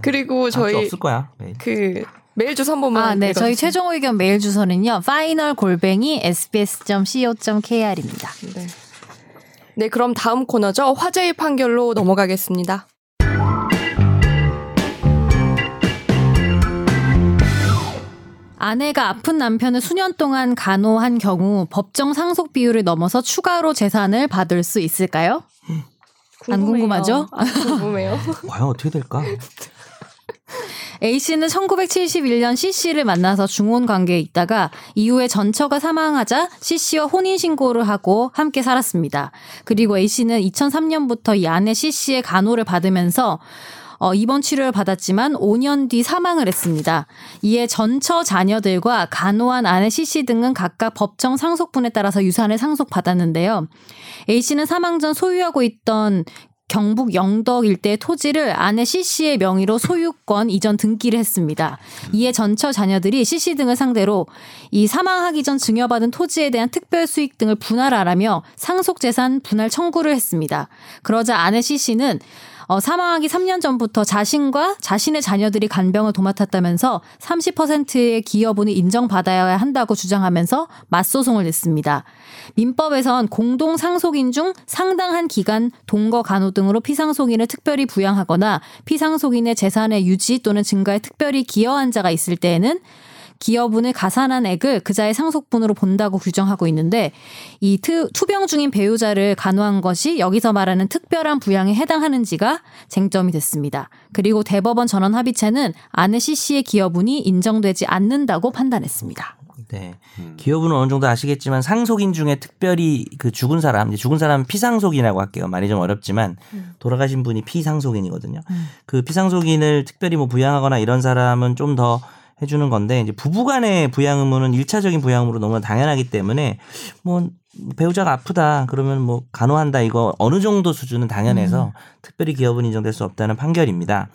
그리고 저희 저희 없을 거야. 네. 그 메일 주소 한 번만. 아, 네. 저희 읽어주세요. 최종 의견 메일 주소는요. final 골뱅이 sbs.co.kr입니다. 네. 네, 그럼 다음 코너죠. 화제의 판결로 넘어가겠습니다. 아내가 아픈 남편을 수년 동안 간호한 경우 법정 상속 비율을 넘어서 추가로 재산을 받을 수 있을까요? 안 궁금하죠? 안 궁금해요. 과연 어떻게 될까? A 씨는 1971년 C 씨를 만나서 중혼 관계에 있다가 이후에 전처가 사망하자 C 씨와 혼인 신고를 하고 함께 살았습니다. 그리고 A 씨는 2003년부터 이 아내 C 씨의 간호를 받으면서 어, 입원 치료를 받았지만 5년 뒤 사망을 했습니다. 이에 전처 자녀들과 간호한 아내 C 씨 등은 각각 법정 상속분에 따라서 유산을 상속받았는데요. A 씨는 사망 전 소유하고 있던 경북 영덕 일대의 토지를 아내 C 씨의 명의로 소유권 이전 등기를 했습니다. 이에 전처 자녀들이 C 씨 등을 상대로 이 사망하기 전 증여받은 토지에 대한 특별 수익 등을 분할하라며 상속재산 분할 청구를 했습니다. 그러자 아내 C 씨는 어, 사망하기 3년 전부터 자신과 자신의 자녀들이 간병을 도맡았다면서 30%의 기여분을 인정받아야 한다고 주장하면서 맞소송을 냈습니다. 민법에선 공동 상속인 중 상당한 기간 동거 간호 등으로 피상속인을 특별히 부양하거나 피상속인의 재산의 유지 또는 증가에 특별히 기여한 자가 있을 때에는 기여분을 가산한 액을 그자의 상속분으로 본다고 규정하고 있는데 이 투, 투병 중인 배우자를 간호한 것이 여기서 말하는 특별한 부양에 해당하는지가 쟁점이 됐습니다. 그리고 대법원 전원 합의체는 아내 C 씨의 기여분이 인정되지 않는다고 판단했습니다. 네. 기여분은 어느 정도 아시겠지만 상속인 중에 특별히 그 죽은 사람, 죽은 사람 피상속인이라고 할게요. 말이 좀 어렵지만 돌아가신 분이 피상속인이거든요. 그 피상속인을 특별히 뭐 부양하거나 이런 사람은 좀더 해주는 건데 이제 부부간의 부양 의무는 일차적인 부양 의무로 너무 당연하기 때문에 뭐 배우자가 아프다 그러면 뭐 간호한다 이거 어느 정도 수준은 당연해서 특별히 기여분 인정될 수 없다는 판결입니다.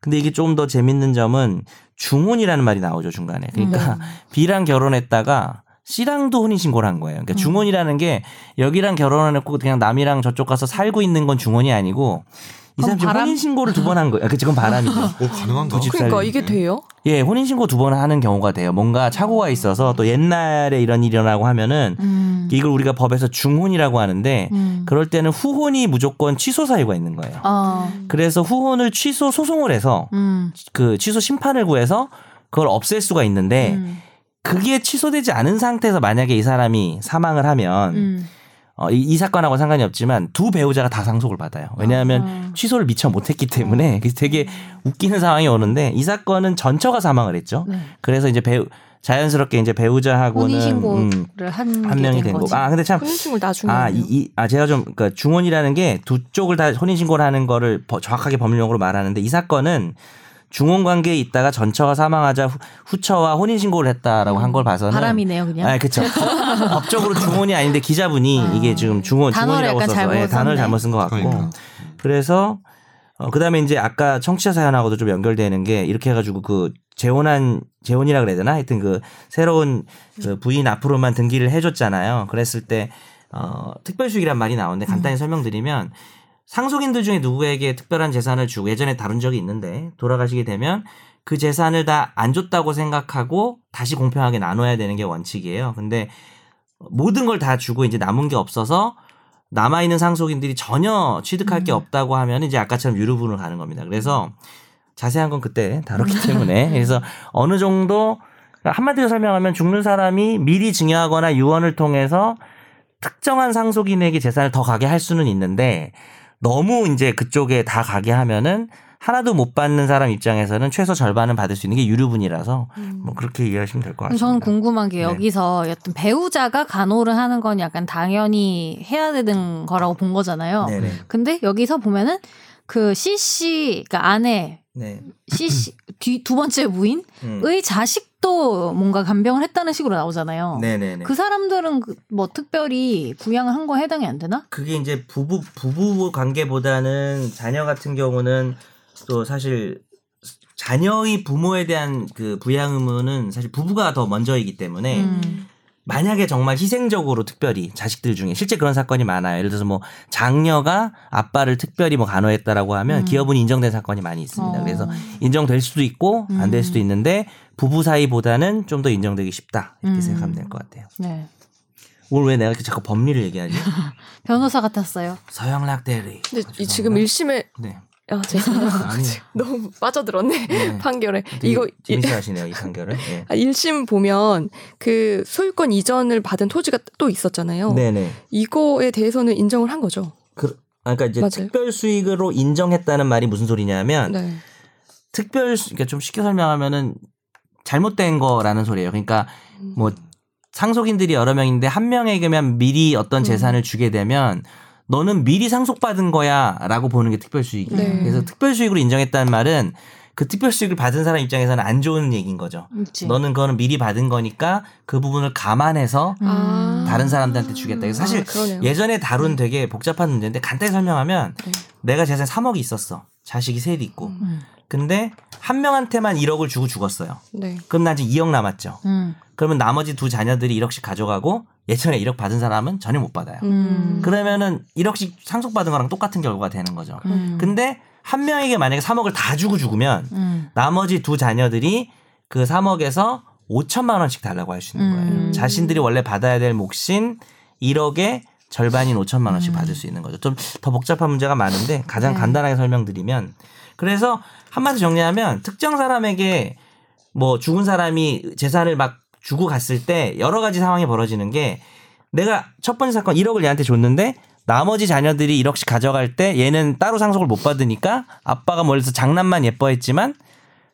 근데 이게 좀더 재밌는 점은 중혼이라는 말이 나오죠 중간에. 그러니까 B랑 결혼했다가 C랑도 혼인 신고를 한 거예요. 그러니까 중혼이라는 게 여기랑 결혼을 했고 그냥 남이랑 저쪽 가서 살고 있는 건 중혼이 아니고 이 사람 지금 바람? 혼인 신고를 두 번 한 거예요. 그 지금 바람이죠. 오 가능한가? 두집 그러니까. 이게 돼요? 예, 혼인 신고 두 번 하는 경우가 돼요. 뭔가 착오가 있어서 또 옛날에 이런 일이 일어나고 하면은 음. 이걸 우리가 법에서 중혼이라고 하는데 음. 그럴 때는 후혼이 무조건 취소 사유가 있는 거예요. 어. 그래서 후혼을 취소 소송을 해서 음. 그 취소 심판을 구해서 그걸 없앨 수가 있는데 음. 그게 취소되지 않은 상태에서 만약에 이 사람이 사망을 하면 음. 어, 이, 이 사건하고 상관이 없지만 두 배우자가 다 상속을 받아요. 왜냐하면 아. 취소를 미처 못했기 때문에 그래서 되게 웃기는 상황이 오는데 이 사건은 전처가 사망을 했죠. 네. 그래서 이제 배우 자연스럽게 이제 배우자하고는 혼인 신고를 음, 한, 명이 된 된 거고. 아 근데 참 혼인신고를 나중에. 아, 하네요. 이, 이, 아, 제가 좀, 그니까 중혼이라는 게 두 쪽을 다 혼인신고를 하는 거를 버- 정확하게 법률용어로 말하는데 이 사건은 중혼 관계에 있다가 전처가 사망하자 후, 후처와 혼인 신고를 했다라고 한걸 봐서는. 바람이네요, 그냥. 아, 그쵸. 법적으로 중혼이 아닌데 기자분이 아. 이게 지금 중혼, 중혼이라고 써서 잘못 예, 단어를. 잘못 쓴 것 같고. 그러니까. 그래서 어, 그다음에 이제 아까 청취자 사연하고도 좀 연결되는 게 이렇게 해가지고 그 재혼한 재혼이라 그래야 되나 하여튼 그 새로운 그 부인 앞으로만 등기를 해줬잖아요. 그랬을 때 어, 특별수익이란 말이 나오는데 간단히 설명드리면 상속인들 중에 누구에게 특별한 재산을 주고 예전에 다룬 적이 있는데 돌아가시게 되면 그 재산을 다 안 줬다고 생각하고 다시 공평하게 나눠야 되는 게 원칙이에요. 근데 모든 걸 다 주고 이제 남은 게 없어서 남아 있는 상속인들이 전혀 취득할 게 없다고 하면 이제 아까처럼 유류분으로 가는 겁니다. 그래서 자세한 건 그때 다뤘기 때문에 그래서 어느 정도 한마디로 설명하면 죽는 사람이 미리 증여하거나 유언을 통해서 특정한 상속인에게 재산을 더 가게 할 수는 있는데 너무 이제 그쪽에 다 가게 하면은 하나도 못 받는 사람 입장에서는 최소 절반은 받을 수 있는 게 유류분이라서 뭐 그렇게 이해하시면 될 것 같습니다. 저는 궁금한 게 네. 여기서 어떤 배우자가 간호를 하는 건 약간 당연히 해야 되는 거라고 본 거잖아요. 네네. 근데 여기서 보면은 그 CC, 그러니까 아내, 네. CC, 뒤, 두 번째 부인의 음. 자식도 뭔가 간병을 했다는 식으로 나오잖아요. 네네네. 그 사람들은 그- 뭐 특별히 부양을 한 거에 해당이 안 되나? 그게 이제 부부 부부 관계보다는 자녀 같은 경우는 또 사실 자녀의 부모에 대한 그 부양 의무는 사실 부부가 더 먼저이기 때문에 음. 만약에 정말 희생적으로 특별히 자식들 중에 실제 그런 사건이 많아요. 예를 들어서 뭐 장녀가 아빠를 특별히 뭐 간호했다라고 하면 음. 기업은 인정된 사건이 많이 있습니다. 어. 그래서 인정될 수도 있고 안될 음. 수도 있는데 부부 사이보다는 좀 더 인정되기 쉽다 이렇게 음. 생각하면 될 것 같아요. 네. 오늘 왜 내가 이렇게 자꾸 법리를 얘기하지? 변호사 같았어요. 서영락 대리. 근데 이 지금 1심에 네. 아. 아니. 너무 빠져들었네. 네. 판결에. 이거 재밌어 하시네요 이 판결을. 예. 아, 1심 보면 그 소유권 이전을 받은 토지가 또 있었잖아요. 네네. 이거에 대해서는 인정을 한 거죠. 그, 아, 그러니까 이제 맞아요. 특별 수익으로 인정했다는 말이 무슨 소리냐면 네. 특별 수, 그러니까 좀 쉽게 설명하면은 잘못된 거라는 소리예요. 그러니까 뭐 상속인들이 여러 명인데 한 명에게만 미리 어떤 음. 재산을 주게 되면 너는 미리 상속받은 거야라고 보는 게 특별 수익이에요. 네. 그래서 특별 수익으로 인정했다는 말은 그 특별 수익을 받은 사람 입장에서는 안 좋은 얘기인 거죠. 있지. 너는 그거는 미리 받은 거니까 그 부분을 감안해서 음. 아. 다른 사람들한테 주겠다. 그래서 사실 아. 예전에 다룬 되게 복잡한 문제인데 간단히 설명하면 네. 내가 재산 3억이 있었어. 자식이 셋 있고. 음. 근데 한 명한테만 1억을 주고 죽었어요. 네. 그럼 나 지금 2억 남았죠. 음. 그러면 나머지 두 자녀들이 1억씩 가져가고 예전에 1억 받은 사람은 전혀 못 받아요. 음. 그러면은 1억씩 상속받은 거랑 똑같은 결과가 되는 거죠. 음. 근데 한 명에게 만약에 3억을 다 주고 죽으면 음. 나머지 두 자녀들이 그 3억에서 5천만 원씩 달라고 할 수 있는 거예요. 음. 자신들이 원래 받아야 될 몫인 1억의 절반인 5천만 원씩 음. 받을 수 있는 거죠. 좀 더 복잡한 문제가 많은데 가장 네. 간단하게 설명드리면 그래서 한마디 정리하면 특정 사람에게 뭐 죽은 사람이 재산을 막 주고 갔을 때 여러 가지 상황이 벌어지는 게 내가 첫 번째 사건 1억을 얘한테 줬는데 나머지 자녀들이 1억씩 가져갈 때 얘는 따로 상속을 못 받으니까 아빠가 멀리서 장난만 예뻐했지만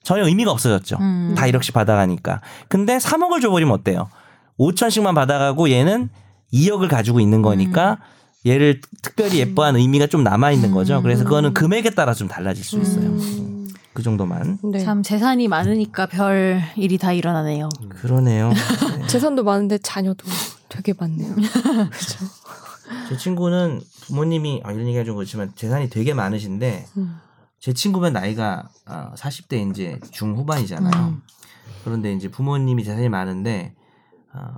전혀 의미가 없어졌죠. 음. 다 1억씩 받아가니까. 근데 3억을 줘버리면 어때요? 5천씩만 받아가고 얘는 2억을 가지고 있는 거니까 얘를 특별히 예뻐한 의미가 좀 남아있는 거죠. 그래서 그거는 금액에 따라 좀 달라질 수 있어요. 음. 그 정도만. 네. 참 재산이 많으니까 별 일이 다 일어나네요. 그러네요. 네. 재산도 많은데 자녀도 되게 많네요. 그렇죠. 제 친구는 부모님이 아, 이런 얘기가 좀 그렇지만 재산이 되게 많으신데 음. 제 친구면 나이가 아, 40대 이제 중후반이잖아요. 음. 그런데 이제 부모님이 재산이 많은데 아,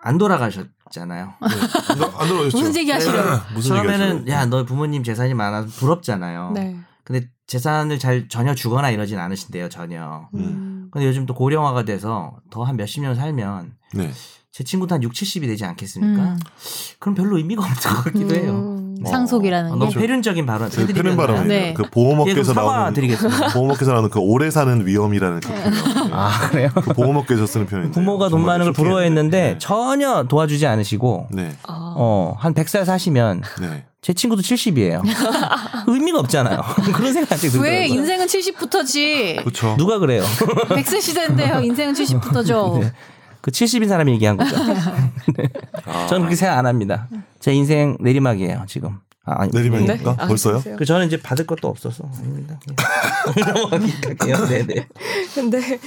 안 돌아가셨잖아요. 안, 들어- 안 들어오셨죠? 무슨 얘기 하시려고? 무슨 처음에는? 야 너 부모님 재산이 많아서 부럽잖아요. 네. 근데 재산을 잘 전혀 주거나 이러진 않으신데요 전혀. 음. 근데 요즘 또 고령화가 돼서 더 한 몇십 년 살면 네. 제 친구도 한 6, 70이 되지 않겠습니까? 음. 그럼 별로 의미가 없는 것 같기도 해요. 음. 어, 상속이라는 너무 게. 폐륜적인 발언. 그 표현 발언이 네. 그 보험업계에서 예, 나오는 드리겠습니다. 보험업계에서 나오는 그 오래 사는 위험이라는 그 표현. 네. 아 그래요? 그 보험업계에서 쓰는 표현인데 부모가 돈 많은 걸 부러워했는데 전혀 도와주지 않으시고 네. 아. 어, 한 100살 사시면 네. 제 친구도 70이에요. 의미가 없잖아요. 그런 생각이 들더라고요. 왜 인생은 70부터지? 그렇죠. 누가 그래요? 백세 시대인데요. 인생은 70부터죠. 네. 그 70인 사람이 얘기한 거죠. 네. 아, 저는 그렇게 생각 안 합니다. 제 인생 내리막이에요, 지금. 아, 아니, 내리막입니까? 아, 벌써요? 그러세요? 그 저는 이제 받을 것도 없어서 아닙니다. 예. 넘어갈게요. 네네. 근데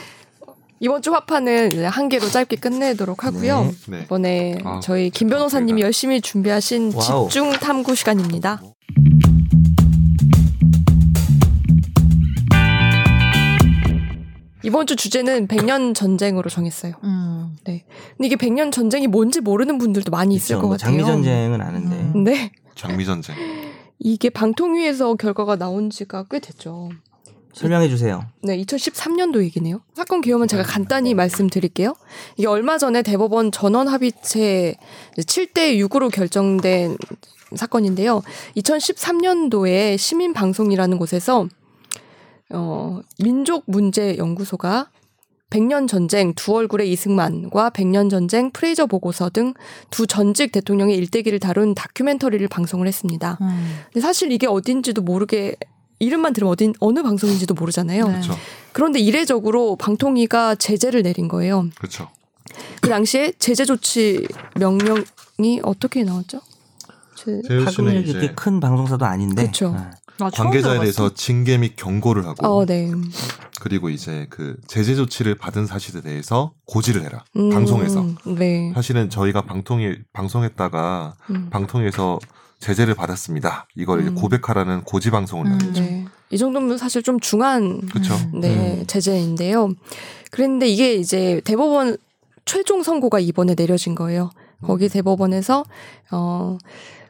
이번 주 화파는 이제 한 개로 짧게 끝내도록 하고요. 네. 이번에 아, 저희 김 변호사님이 저희가- 열심히 준비하신 와우. 집중 탐구 시간입니다. 이번 주 주제는 백년 전쟁으로 정했어요. 음. 네. 근데 이게 백년 전쟁이 뭔지 모르는 분들도 많이 있을 그렇죠. 것뭐 같아요. 장미 전쟁은 아는데. 음. 네. 장미 전쟁. 이게 방통위에서 결과가 나온 지가 꽤 됐죠. 설명해 주세요. 네, 2013년도 얘기네요. 사건 개요는 제가 간단히 말씀드릴게요. 이게 얼마 전에 대법원 전원 합의체 7대 6으로 결정된 사건인데요. 2013년도에 시민 방송이라는 곳에서 어, 민족 문제 연구소가 백년 전쟁 두 얼굴의 이승만과 백년 전쟁 프레이저 보고서 등 두 전직 대통령의 일대기를 다룬 다큐멘터리를 방송을 했습니다. 음. 근데 사실 이게 어딘지도 모르게 이름만 들으면 어딘 어느 방송인지도 모르잖아요. 네. 그렇죠. 그런데 이례적으로 방통위가 제재를 내린 거예요. 그렇죠. 그 당시에 제재 조치 명령이 어떻게 나왔죠? 제... 파급력이 이제 이렇게 큰 방송사도 아닌데. 그쵸. 네. 아, 관계자에. 대해서 징계 및 경고를 하고 어, 네. 그리고 이제 그 제재 조치를 받은 사실에 대해서 고지를 해라. 음, 방송에서. 네. 사실은 저희가 방통위 방송했다가 음, 방통위에서 제재를 받았습니다. 이걸 이제 음. 고백하라는 고지 방송을 음. 나눴죠. 네. 이 정도면 사실 좀 중한 그렇죠. 네, 음. 제재인데요. 그런데 이게 이제 대법원 최종 선고가 이번에 내려진 거예요. 거기 대법원에서 어.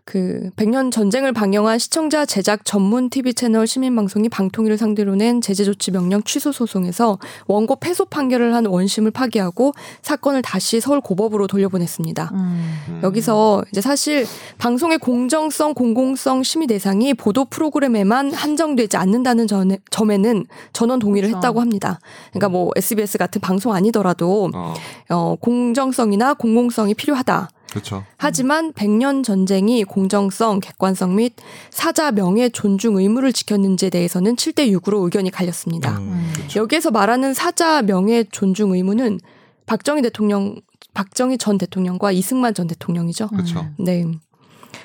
그 백년 전쟁을 방영한 시청자 제작 전문 TV 채널 시민방송이 방통위를 상대로 낸 제재 조치 명령 취소 소송에서 원고 패소 판결을 한 원심을 파기하고 사건을 다시 서울 고법으로 돌려보냈습니다. 음. 음. 여기서 이제 사실 방송의 공정성, 공공성 심의 대상이 보도 프로그램에만 한정되지 않는다는 점- 점에는 전원 동의를 그렇죠. 했다고 합니다. 그러니까 뭐 SBS 같은 방송 아니더라도 어, 어, 공정성이나 공공성이 필요하다. 그렇죠. 하지만 백년 전쟁이 공정성, 객관성 및 사자 명예 존중 의무를 지켰는지에 대해서는 7대 6으로 의견이 갈렸습니다. 음. 여기에서 말하는 사자 명예 존중 의무는 박정희 대통령, 박정희 전 대통령과 이승만 전 대통령이죠. 그렇죠. 네.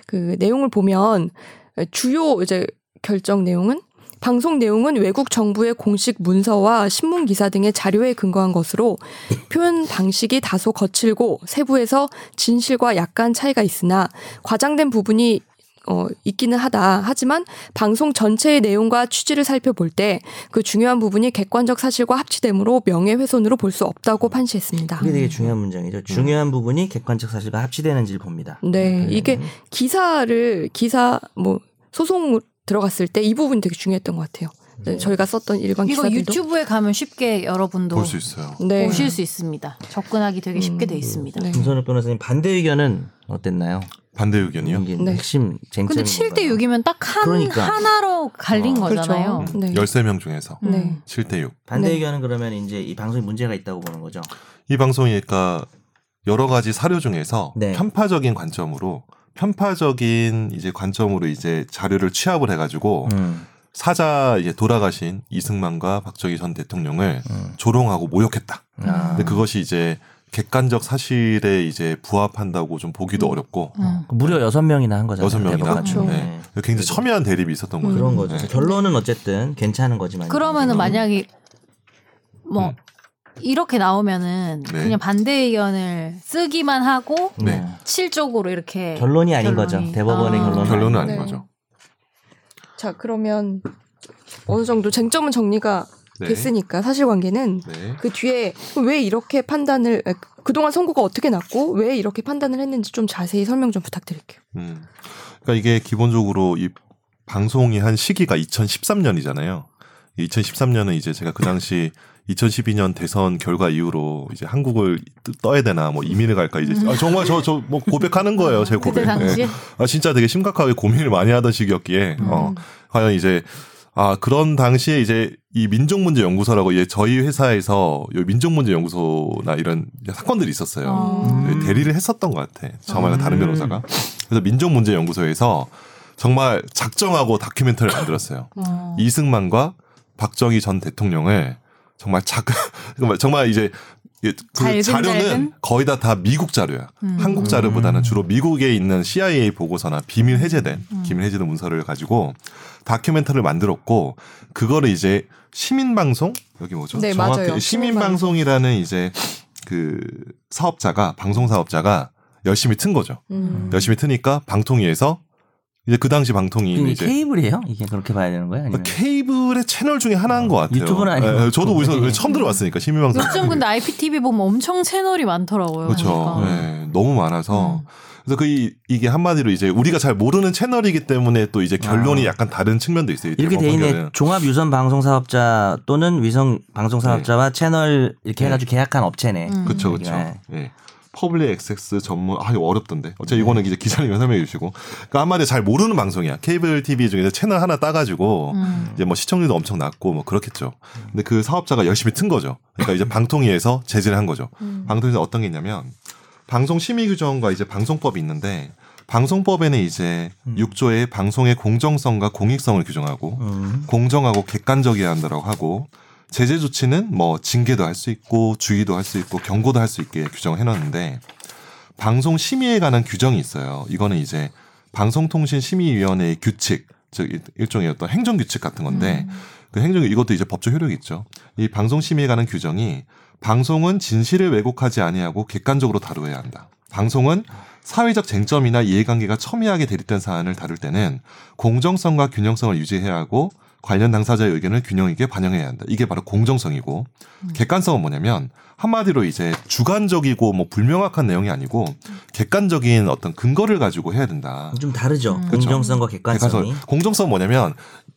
그 내용을 보면 주요 이제 결정 내용은 방송 내용은 외국 정부의 공식 문서와 신문 기사 등의 자료에 근거한 것으로 표현 방식이 다소 거칠고 세부에서 진실과 약간 차이가 있으나 과장된 부분이 어, 있기는 하다. 하지만 방송 전체의 내용과 취지를 살펴볼 때 그 중요한 부분이 객관적 사실과 합치되므로 명예훼손으로 볼 수 없다고 판시했습니다. 그게 되게 중요한 문장이죠. 중요한 부분이 객관적 사실과 합치되는지를 봅니다. 네, 음. 이게 기사를 기사 뭐 소송 들어갔을 때 이 부분이 되게 중요했던 것 같아요. 네, 저희가 썼던 일반 이거 기사들도 유튜브에 가면 쉽게 여러분도 볼 수 있어요. 네. 보실 수 있습니다. 접근하기 되게 쉽게 돼 있습니다. 네. 김선욱 변호사님 반대 의견은 어땠나요? 반대 의견이요? 네. 핵심 쟁점이 근데 7대 6이면 딱 한 그러니까. 하나로 갈린 어. 거잖아요. 그렇죠. 네. 13명 중에서 음. 네. 7대 6. 반대 네. 의견은 그러면 이제 이 방송에 문제가 있다고 보는 거죠. 이 방송이 그러니까 여러 가지 사료 중에서 네. 편파적인 관점으로 편파적인 이제 관점으로 이제 자료를 취합을 해가지고 음. 사자 이제 돌아가신 이승만과 박정희 전 대통령을 음. 조롱하고 모욕했다. 아. 근데 그것이 이제 객관적 사실에 이제 부합한다고 좀 보기도 어렵고 음. 무려 여섯 명이나 한 거잖아요. 여섯 명이나. 그렇죠. 네. 굉장히 첨예한 대립이 있었던 거죠. 그런 거죠. 네. 결론은 어쨌든 괜찮은 거지만. 그러면은 만약에 뭐 음. 이렇게 나오면은 네. 그냥 반대 의견을 쓰기만 하고 네. 실적으로 이렇게 결론이 아닌 결론이. 거죠. 대법원의 아. 결론은. 결론은 아닌 네. 거죠. 자 그러면 어느 정도 쟁점은 정리가 네. 됐으니까 사실관계는 네. 그 뒤에 왜 이렇게 판단을 에, 그동안 선고가 어떻게 났고 왜 이렇게 판단을 했는지 좀 자세히 설명 좀 부탁드릴게요. 음. 그러니까 이게 기본적으로 이 방송이 한 시기가 2013년이잖아요. 2013년은 이제 제가 그 당시 2012년 대선 결과 이후로 이제 한국을 떠야 되나 뭐 이민을 갈까 이제 아, 정말 저 저 뭐 고백하는 거예요 제 고백. 예. 아 진짜 되게 심각하게 고민을 많이 하던 시기였기에 어 과연 이제 아 그런 당시에 이제 이 민족문제연구소라고 예 저희 회사에서 요 민족문제연구소나 이런 사건들이 있었어요. 어. 네, 대리를 했었던 것 같아. 저마다 다른 음. 변호사가. 그래서 민족문제연구소에서 정말 작정하고 다큐멘터리를 만들었어요. 어. 이승만과 박정희 전 대통령을 정말 작 정말 이제 그 자료는? 거의 다 다 미국 자료야. 음. 한국 자료보다는 주로 미국에 있는 CIA 보고서나 비밀 해제된 음. 비밀 해제된 문서를 가지고 다큐멘터리를 만들었고 그거를 이제 시민 방송 여기 뭐죠? 네, 정확히 맞아요. 시민 방송이라는 이제 그 사업자가 방송 사업자가 열심히 튼 거죠. 음. 열심히 트니까 방통위에서 이제 그 당시 방통위는 이게 이제 케이블이에요? 이게 그렇게 봐야 되는 거예요? 아니면 케이블의 채널 중에 하나인 것 같아요. 유튜브는 아니고. 예, 저도 어디서 처음 들어봤으니까 시민방송. 요즘 근데 IPTV 보면 엄청 채널이 많더라고요. 그렇죠. 보니까. 예, 너무 많아서 음. 그래서 그 이, 이게 한마디로 이제 우리가 잘 모르는 채널이기 때문에 또 이제 결론이 아. 약간 다른 측면도 있어요. 이 이렇게 돼 있네. 종합 유선 방송 사업자 또는 위성 방송 사업자와 채널 이렇게 네. 해가지고 계약한 업체네. 음. 그렇죠, 그렇죠. 네. 예. public access 전문 아 이거 어렵던데. 어차피 이거는 이제 기자님이 설명해 주시고. 그러니까 한마디로 잘 모르는 방송이야. 케이블 TV 중에서 채널 하나 따가지고 음. 이제 뭐 시청률도 엄청 낮고 뭐 그렇겠죠. 근데 그 사업자가 열심히 튼 거죠. 그러니까 이제 방통위에서 제재를 한 거죠. 음. 방통위에서 어떤 게 있냐면 방송 심의 규정과 이제 방송법이 있는데 방송법에는 이제 음. 6조에 방송의 공정성과 공익성을 규정하고 음. 공정하고 객관적이어야 한다고 하고 제재 조치는 뭐 징계도 할 수 있고 주의도 할 수 있고 경고도 할 수 있게 규정을 해놨는데 방송 심의에 관한 규정이 있어요. 이거는 이제 방송통신심의위원회의 규칙, 즉 일- 일종의 어떤 행정 규칙 같은 건데 음. 그 행정 이것도 이제 법적 효력이 있죠. 이 방송 심의에 관한 규정이 방송은 진실을 왜곡하지 아니하고 객관적으로 다루어야 한다. 방송은 사회적 쟁점이나 이해관계가 첨예하게 대립된 사안을 다룰 때는 공정성과 균형성을 유지해야 하고 관련 당사자의 의견을 균형 있게 반영해야 한다. 이게 바로 공정성이고 객관성은 뭐냐면 한마디로 이제 주관적이고 뭐 불명확한 내용이 아니고 객관적인 어떤 근거를 가지고 해야 된다. 좀 다르죠. 음. 공정성과 객관성이. 객관성. 공정성 뭐냐면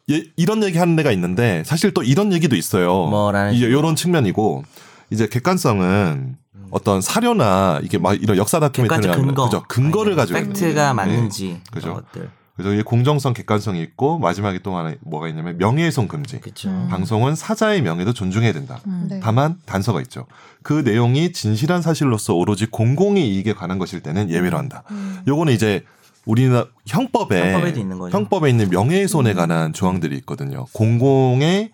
예, 이런 얘기 하는 데가 있는데 사실 또 이런 얘기도 있어요. 뭐라는 이제 이런 측면이고 이제 객관성은 어떤 사료나 이게 막 이런 역사 다큐멘터리 객관적 근거. 그죠 근거를 가지고 있는 팩트가 거예요. 맞는지 네. 그죠. 그런 것들. 그래서 이게 공정성, 객관성이 있고 마지막에 또 하나 뭐가 있냐면 명예훼손 금지. 그렇죠. 음. 방송은 사자의 명예도 존중해야 된다. 음. 네. 다만 단서가 있죠. 그 내용이 진실한 사실로서 오로지 공공의 이익에 관한 것일 때는 예외로 한다. 음. 요거는 이제 우리나라 형법에 형법에도 있는 거죠. 형법에 있는 명예훼손에 관한 조항들이 있거든요. 공공의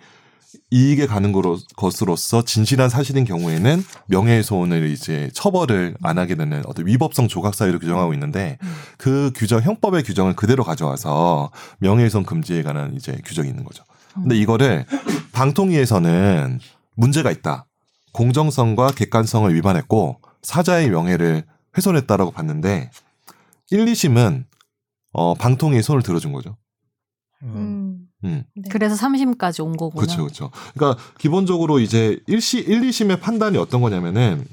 이익에 가는 거로, 것으로서 진실한 사실인 경우에는 명예훼손을 이제 처벌을 안 하게 되는 어떤 위법성 조각 사유를 규정하고 있는데 그 규정 형법의 규정을 그대로 가져와서 명예훼손 금지에 관한 이제 규정이 있는 거죠. 근데 이거를 방통위에서는 문제가 있다. 공정성과 객관성을 위반했고 사자의 명예를 훼손했다라고 봤는데 1, 2심은 어 방통위에 손을 들어준 거죠. 음. 음. 음. 네. 그래서 3심까지 온 거구나. 그렇죠, 그렇죠. 그러니까 기본적으로 이제 1시 1, 2심의 판단이 어떤 거냐면은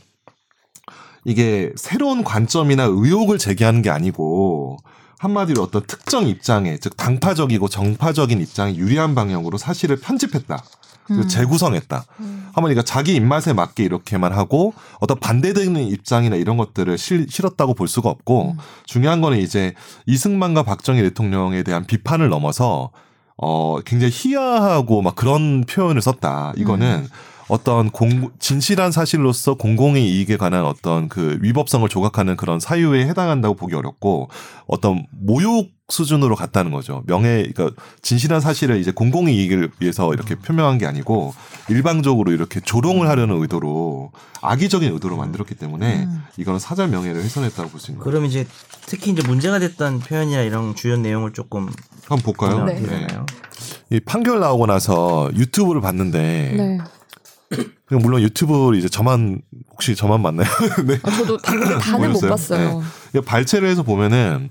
이게 새로운 관점이나 의혹을 제기하는 게 아니고 한마디로 어떤 특정 입장에 즉 당파적이고 정파적인 입장에 유리한 방향으로 사실을 편집했다. 음. 재구성했다. 음. 한번 그러니까 자기 입맛에 맞게 이렇게만 하고 어떤 반대되는 입장이나 이런 것들을 실, 실었다고 볼 수가 없고 음. 중요한 거는 이제 이승만과 박정희 대통령에 대한 비판을 넘어서 어 굉장히 희화하고 막 그런 표현을 썼다. 이거는 어떤 공 진실한 사실로서 공공의 이익에 관한 어떤 그 위법성을 조각하는 그런 사유에 해당한다고 보기 어렵고 어떤 모욕 수준으로 갔다는 거죠. 명예 그러니까 진실한 사실을 이제 공공의 이익을 위해서 이렇게 표명한 게 아니고 일방적으로 이렇게 조롱을 하려는 의도로 악의적인 의도로 만들었기 때문에 음. 이거는 사자 명예를 훼손했다고 볼 수 있는 거예요. 그럼 이제 특히 이제 문제가 됐던 표현이나 이런 주요 내용을 조금 한번 볼까요? 네. 되나요? 이 판결 나오고 나서 유튜브를 봤는데 네. 그냥 물론 유튜브 이제 저만 혹시 저만 맞나요? 네. 아, 저도 다, 다는 못 모르겠어요? 봤어요. 이거 발췌를 해서 보면은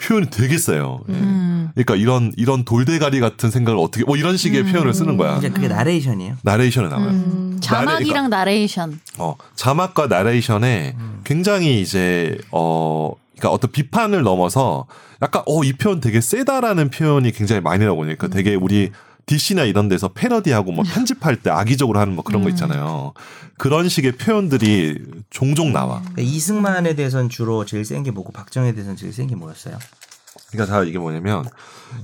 표현이 되게 세요. 예. 음. 그러니까 이런 이런 돌대가리 같은 생각을 어떻게 뭐 이런 식의 음. 표현을 쓰는 거야. 이제 그게 나레이션이에요. 나레이션에 나와요. 음. 자막이랑 나레 이션. 어, 자막과 나레이션에 굉장히 이제 어 그러니까 어떤 비판을 넘어서 약간 어 이 표현 되게 세다라는 표현이 굉장히 많이 나오거든요. 그러니까 되게 우리 DC나 이런 데서 패러디하고 뭐 편집할 때 악의적으로 하는 뭐 그런 거 음. 있잖아요. 그런 식의 표현들이 종종 나와. 그러니까 이승만에 대해서는 주로 제일 센 게 뭐고 박정희에 대해서는 제일 센 게 뭐였어요? 그러니까 다 이게 뭐냐면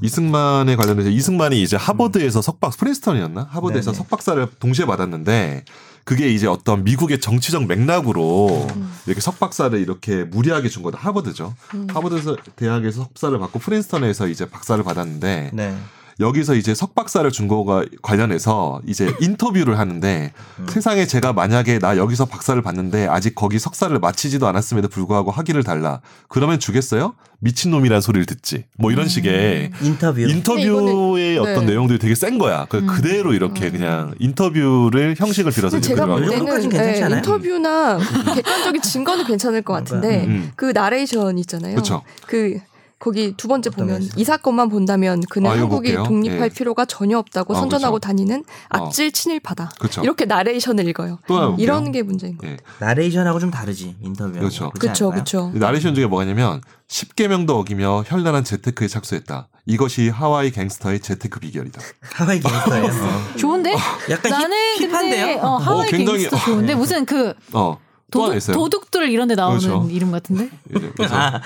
이승만에 관련해서 이승만이 이제 하버드에서 석박 프린스턴이었나 하버드에서 네네. 석박사를 동시에 받았는데 그게 이제 어떤 미국의 정치적 맥락으로 이렇게 석박사를 이렇게 무리하게 준 거다 하버드죠. 음. 하버드 대학에서 석사를 받고 프린스턴에서 이제 박사를 받았는데 네. 여기서 이제 석박사를 준 거가 관련해서 이제 인터뷰를 하는데 음. 세상에 제가 만약에 나 여기서 박사를 받는데 아직 거기 석사를 마치지도 않았음에도 불구하고 학위를 달라 그러면 주겠어요? 미친놈이란 소리를 듣지 뭐 이런 식의 인터뷰. 인터뷰의 이거는- 어떤 네. 내용들이 되게 센 거야. 그 음. 그대로 이렇게 그냥 인터뷰를 형식을 빌어서 제가 볼 때는 괜찮지 네, 않아요? 인터뷰나 객관적인 증거는 괜찮을 것 같은데 음. 그 나레이션 있잖아요. 그쵸. 그 거기 두 번째 보면 거였어요? 이 사건만 본다면 그는 아, 한국이 볼게요. 독립할 예. 필요가 전혀 없다고 아, 선전하고 그쵸. 다니는 어. 악질 친일파다. 그렇죠. 이렇게 나레이션을 읽어요. 또 하나 볼게요. 이런 게 문제인 거예요. 예. 나레이션하고 좀 다르지 인터뷰. 그렇죠. 그렇죠, 그렇죠. 나레이션 중에 뭐냐면 10계명도 어기며 현란한 재테크에 착수했다. 이것이 하와이 갱스터의 재테크 비결이다. 하와이 갱스터예요. 어. 좋은데? 약간 나는 힙, 근데 힙한데요. 어, 하와이 굉장히- 갱스터 좋은데 무슨 그 어. 도둑, 있어요. 도둑들 이런 데 나오는 그렇죠. 이름 같은데? 이제 그래서 아,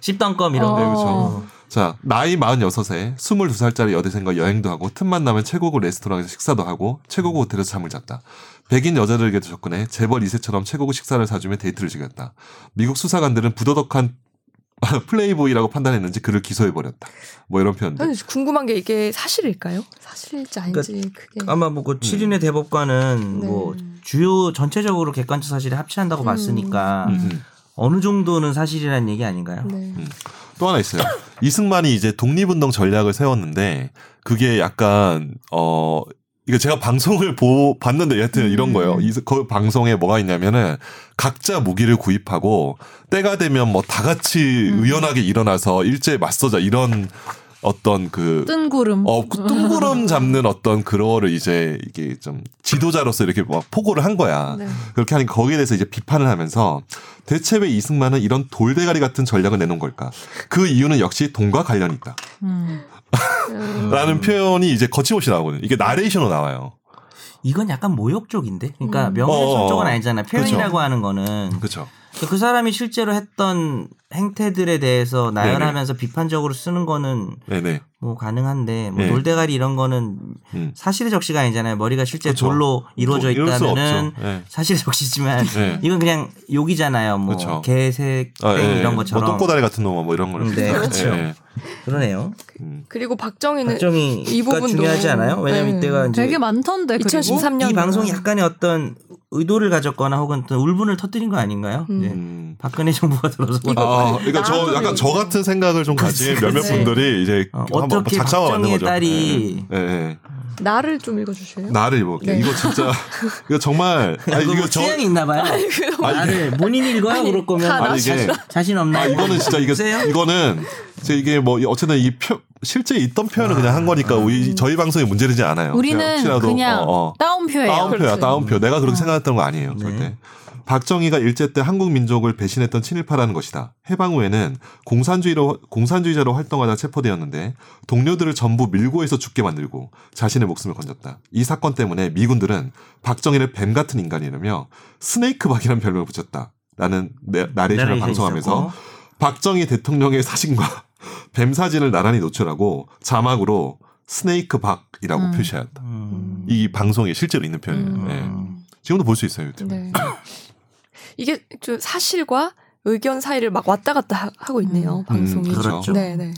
씹던껌 이런 어. 거. 네, 그렇죠. 자, 나이 46에 22살짜리 여대생과 여행도 하고 틈만 나면 최고급 레스토랑에서 식사도 하고 최고급 호텔에서 잠을 잤다. 백인 여자들에게도 접근해 재벌 2세처럼 최고급 식사를 사주며 데이트를 즐겼다. 미국 수사관들은 부도덕한 플레이보이라고 판단했는지 그를 기소해 버렸다. 뭐 이런 표현들. 아니, 궁금한 게 이게 사실일까요? 사실일지 아닌지 그게 아마 뭐그 7인의 대법관은 네. 뭐 주요 전체적으로 객관적 사실을 합치한다고 음. 봤으니까 음, 음. 어느 정도는 사실이라는 얘기 아닌가요? 네. 또 하나 있어요. 이승만이 이제 독립운동 전략을 세웠는데 그게 약간 어 이거 제가 방송을 보 봤는데 여하튼 이런 거예요. 이그 방송에 뭐가 있냐면은 각자 무기를 구입하고 때가 되면 뭐 다 같이 의연하게 일어나서 일제에 맞서자 이런 어떤 그 뜬구름. 어, 그 뚱구름 잡는 어떤 그거를 이제 이게 좀 지도자로서 이렇게 막 포고를 한 거야. 네. 그렇게 하니까 거기에 대해서 이제 비판을 하면서 대체 왜 이승만은 이런 돌대가리 같은 전략을 내놓은 걸까? 그 이유는 역시 돈과 관련이 있다. 음. 라는 표현이 이제 거침없이 나오거든요. 이게 나레이션으로 나와요. 이건 약간 모욕 쪽인데. 그러니까 음. 명예훼손 어, 쪽은 아니잖아요. 표현이라고 그렇죠. 하는 거는 그렇죠. 그 사람이 실제로 했던 행태들에 대해서 나열하면서 비판적으로 쓰는 거는 네네. 뭐 가능한데 뭐 네. 돌대가리 이런 거는 음. 사실의 적시가 아니잖아요. 머리가 실제 그쵸. 돌로 이루어져 이럴 수 있다면은. 네. 사실의 적시지만 네. 이건 그냥 욕이잖아요. 뭐 그쵸. 개색 아, 예, 이런 예. 것처럼 뭐 똥꼬다리 같은 놈, 뭐 이런 거는. 네, 비슷하죠. 그렇죠. 예, 예. 그러네요. 음. 그리고 박정희는 박정희가 이 부분도- 중요하지 않아요? 왜냐면 네. 이때가 이제 되게 많던데. 그리고. 2013년 이 방송이 약간의 어떤 의도를 가졌거나 혹은 어떤 울분을 터뜨린 거 아닌가요? 음. 이제 음. 박근혜 정부가 들어서 아, 그러니까 저 약간 저 같은 생각을 좀 가진 몇몇 그치. 분들이 이제 어, 한번 어떻게 박정희의. 딸이 예, 예, 예. 나를 좀 읽어주실래요? 나를 입을게. 네. 이거 진짜 이거 정말 아, 아니 이거 이거 저 취향이 있나 봐요. 나를 본인 읽어요? 그럴 거면 다 아니 이게 자신 없나요? 아 이거는 진짜 이게? 이거는 제 이게 뭐 어쨌든 이 표, 실제 있던 표현을 그냥 한 거니까 우리 저희 방송에 문제되지 않아요. 우리는 혹시라도, 그냥 어, 어. 따옴표예요. 따옴표야, 그렇지. 따옴표. 내가 그렇게 생각했던 거 아니에요, 네. 절대. 박정희가 일제 때 한국 민족을 배신했던 친일파라는 것이다. 해방 후에는 공산주의로 공산주의자로 활동하다 체포되었는데 동료들을 전부 밀고해서 죽게 만들고 자신의 목숨을 건졌다. 이 사건 때문에 미군들은 박정희를 뱀 같은 인간이라며 Snake박이라는 별명을 붙였다. 라는 내- 나레이션을 나레이션 방송하면서 있었고. 박정희 대통령의 사진과 뱀 사진을 나란히 노출하고 자막으로 Snake 박이라고 음. 표시하였다. 음. 이 방송에 실제로 있는 표현이에요. 음. 네. 지금도 볼 수 있어요 유튜브. 네. 이게 좀 사실과 의견 사이를 막 왔다 갔다 하- 하고 있네요 음. 방송이. 음, 그렇죠. 네, 네.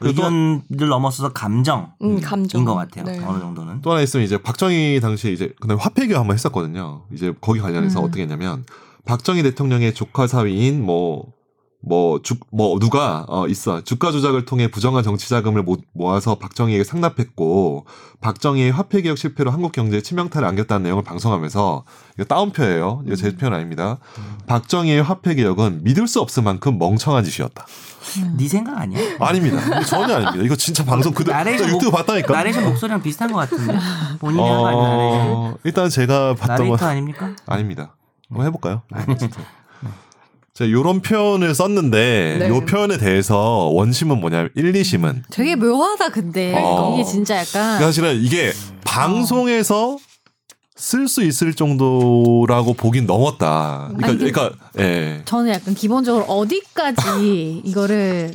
의견을 넘어서서 감정인 음, 감정. 것 같아요. 네. 어느 정도는. 또 하나 있으면 이제 박정희 당시에 이제 근데 화폐교 한번 했었거든요. 이제 거기 관련해서 음. 어떻게 했냐면 박정희 대통령의 조카 사위인 뭐. 뭐, 주, 뭐, 누가, 어, 있어. 주가 조작을 통해 부정한 정치 자금을 모, 모아서 박정희에게 상납했고, 박정희의 화폐개혁 실패로 한국 경제에 치명타를 안겼다는 내용을 방송하면서, 이거 다운표예요. 이거 제 표현 아닙니다. 박정희의 화폐개혁은 믿을 수 없을 만큼 멍청한 짓이었다. 음. 네 생각 아니야? 아닙니다. 전혀 아닙니다. 이거 진짜 방송 그대로, 나레이션 유튜브 목- 봤다니까. 나레이션 목소리랑 비슷한 것 같은데 본인이 한거 아니야? 어, 일단 제가 봤던 건 나레이터 아닙니까? 아닙니다. 한번 해볼까요? 자, 요런 표현을 썼는데, 네. 요 표현에 대해서 원심은 뭐냐면, 1, 2심은. 되게 묘하다 근데 어. 이게 진짜 약간 사실은 이게 방송에서 쓸 수 있을 정도라고 보긴 넘었다. 그러니까, 아니, 그러니까, 예. 저는 약간 기본적으로 어디까지 이거를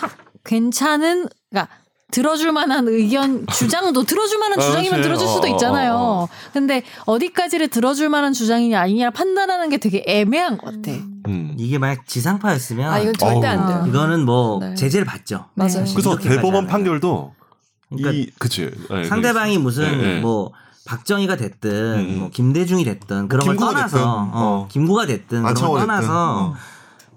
하- 괜찮은 그러니까 들어줄 만한 의견 주장도 들어줄 만한 아, 주장이면. 들어줄 수도 어, 있잖아요. 어, 어. 근데 어디까지를 들어줄 만한 주장이냐 아니냐 판단하는 게 되게 애매한 것 같아. 음. 이게 만약 지상파였으면 아 이건 절대 안 돼요. 이거는 뭐 네. 제재를 받죠. 맞아요. 네. 그래서 대법원 하면. 판결도, 그러니까 이, 그치. 예, 상대방이 무슨 예, 예. 뭐 박정희가 됐든 음. 뭐 김대중이 됐든 그런 걸 김구가 떠나서 됐든, 어, 어. 김구가 됐든 그런 걸 안창호가 떠나서 어.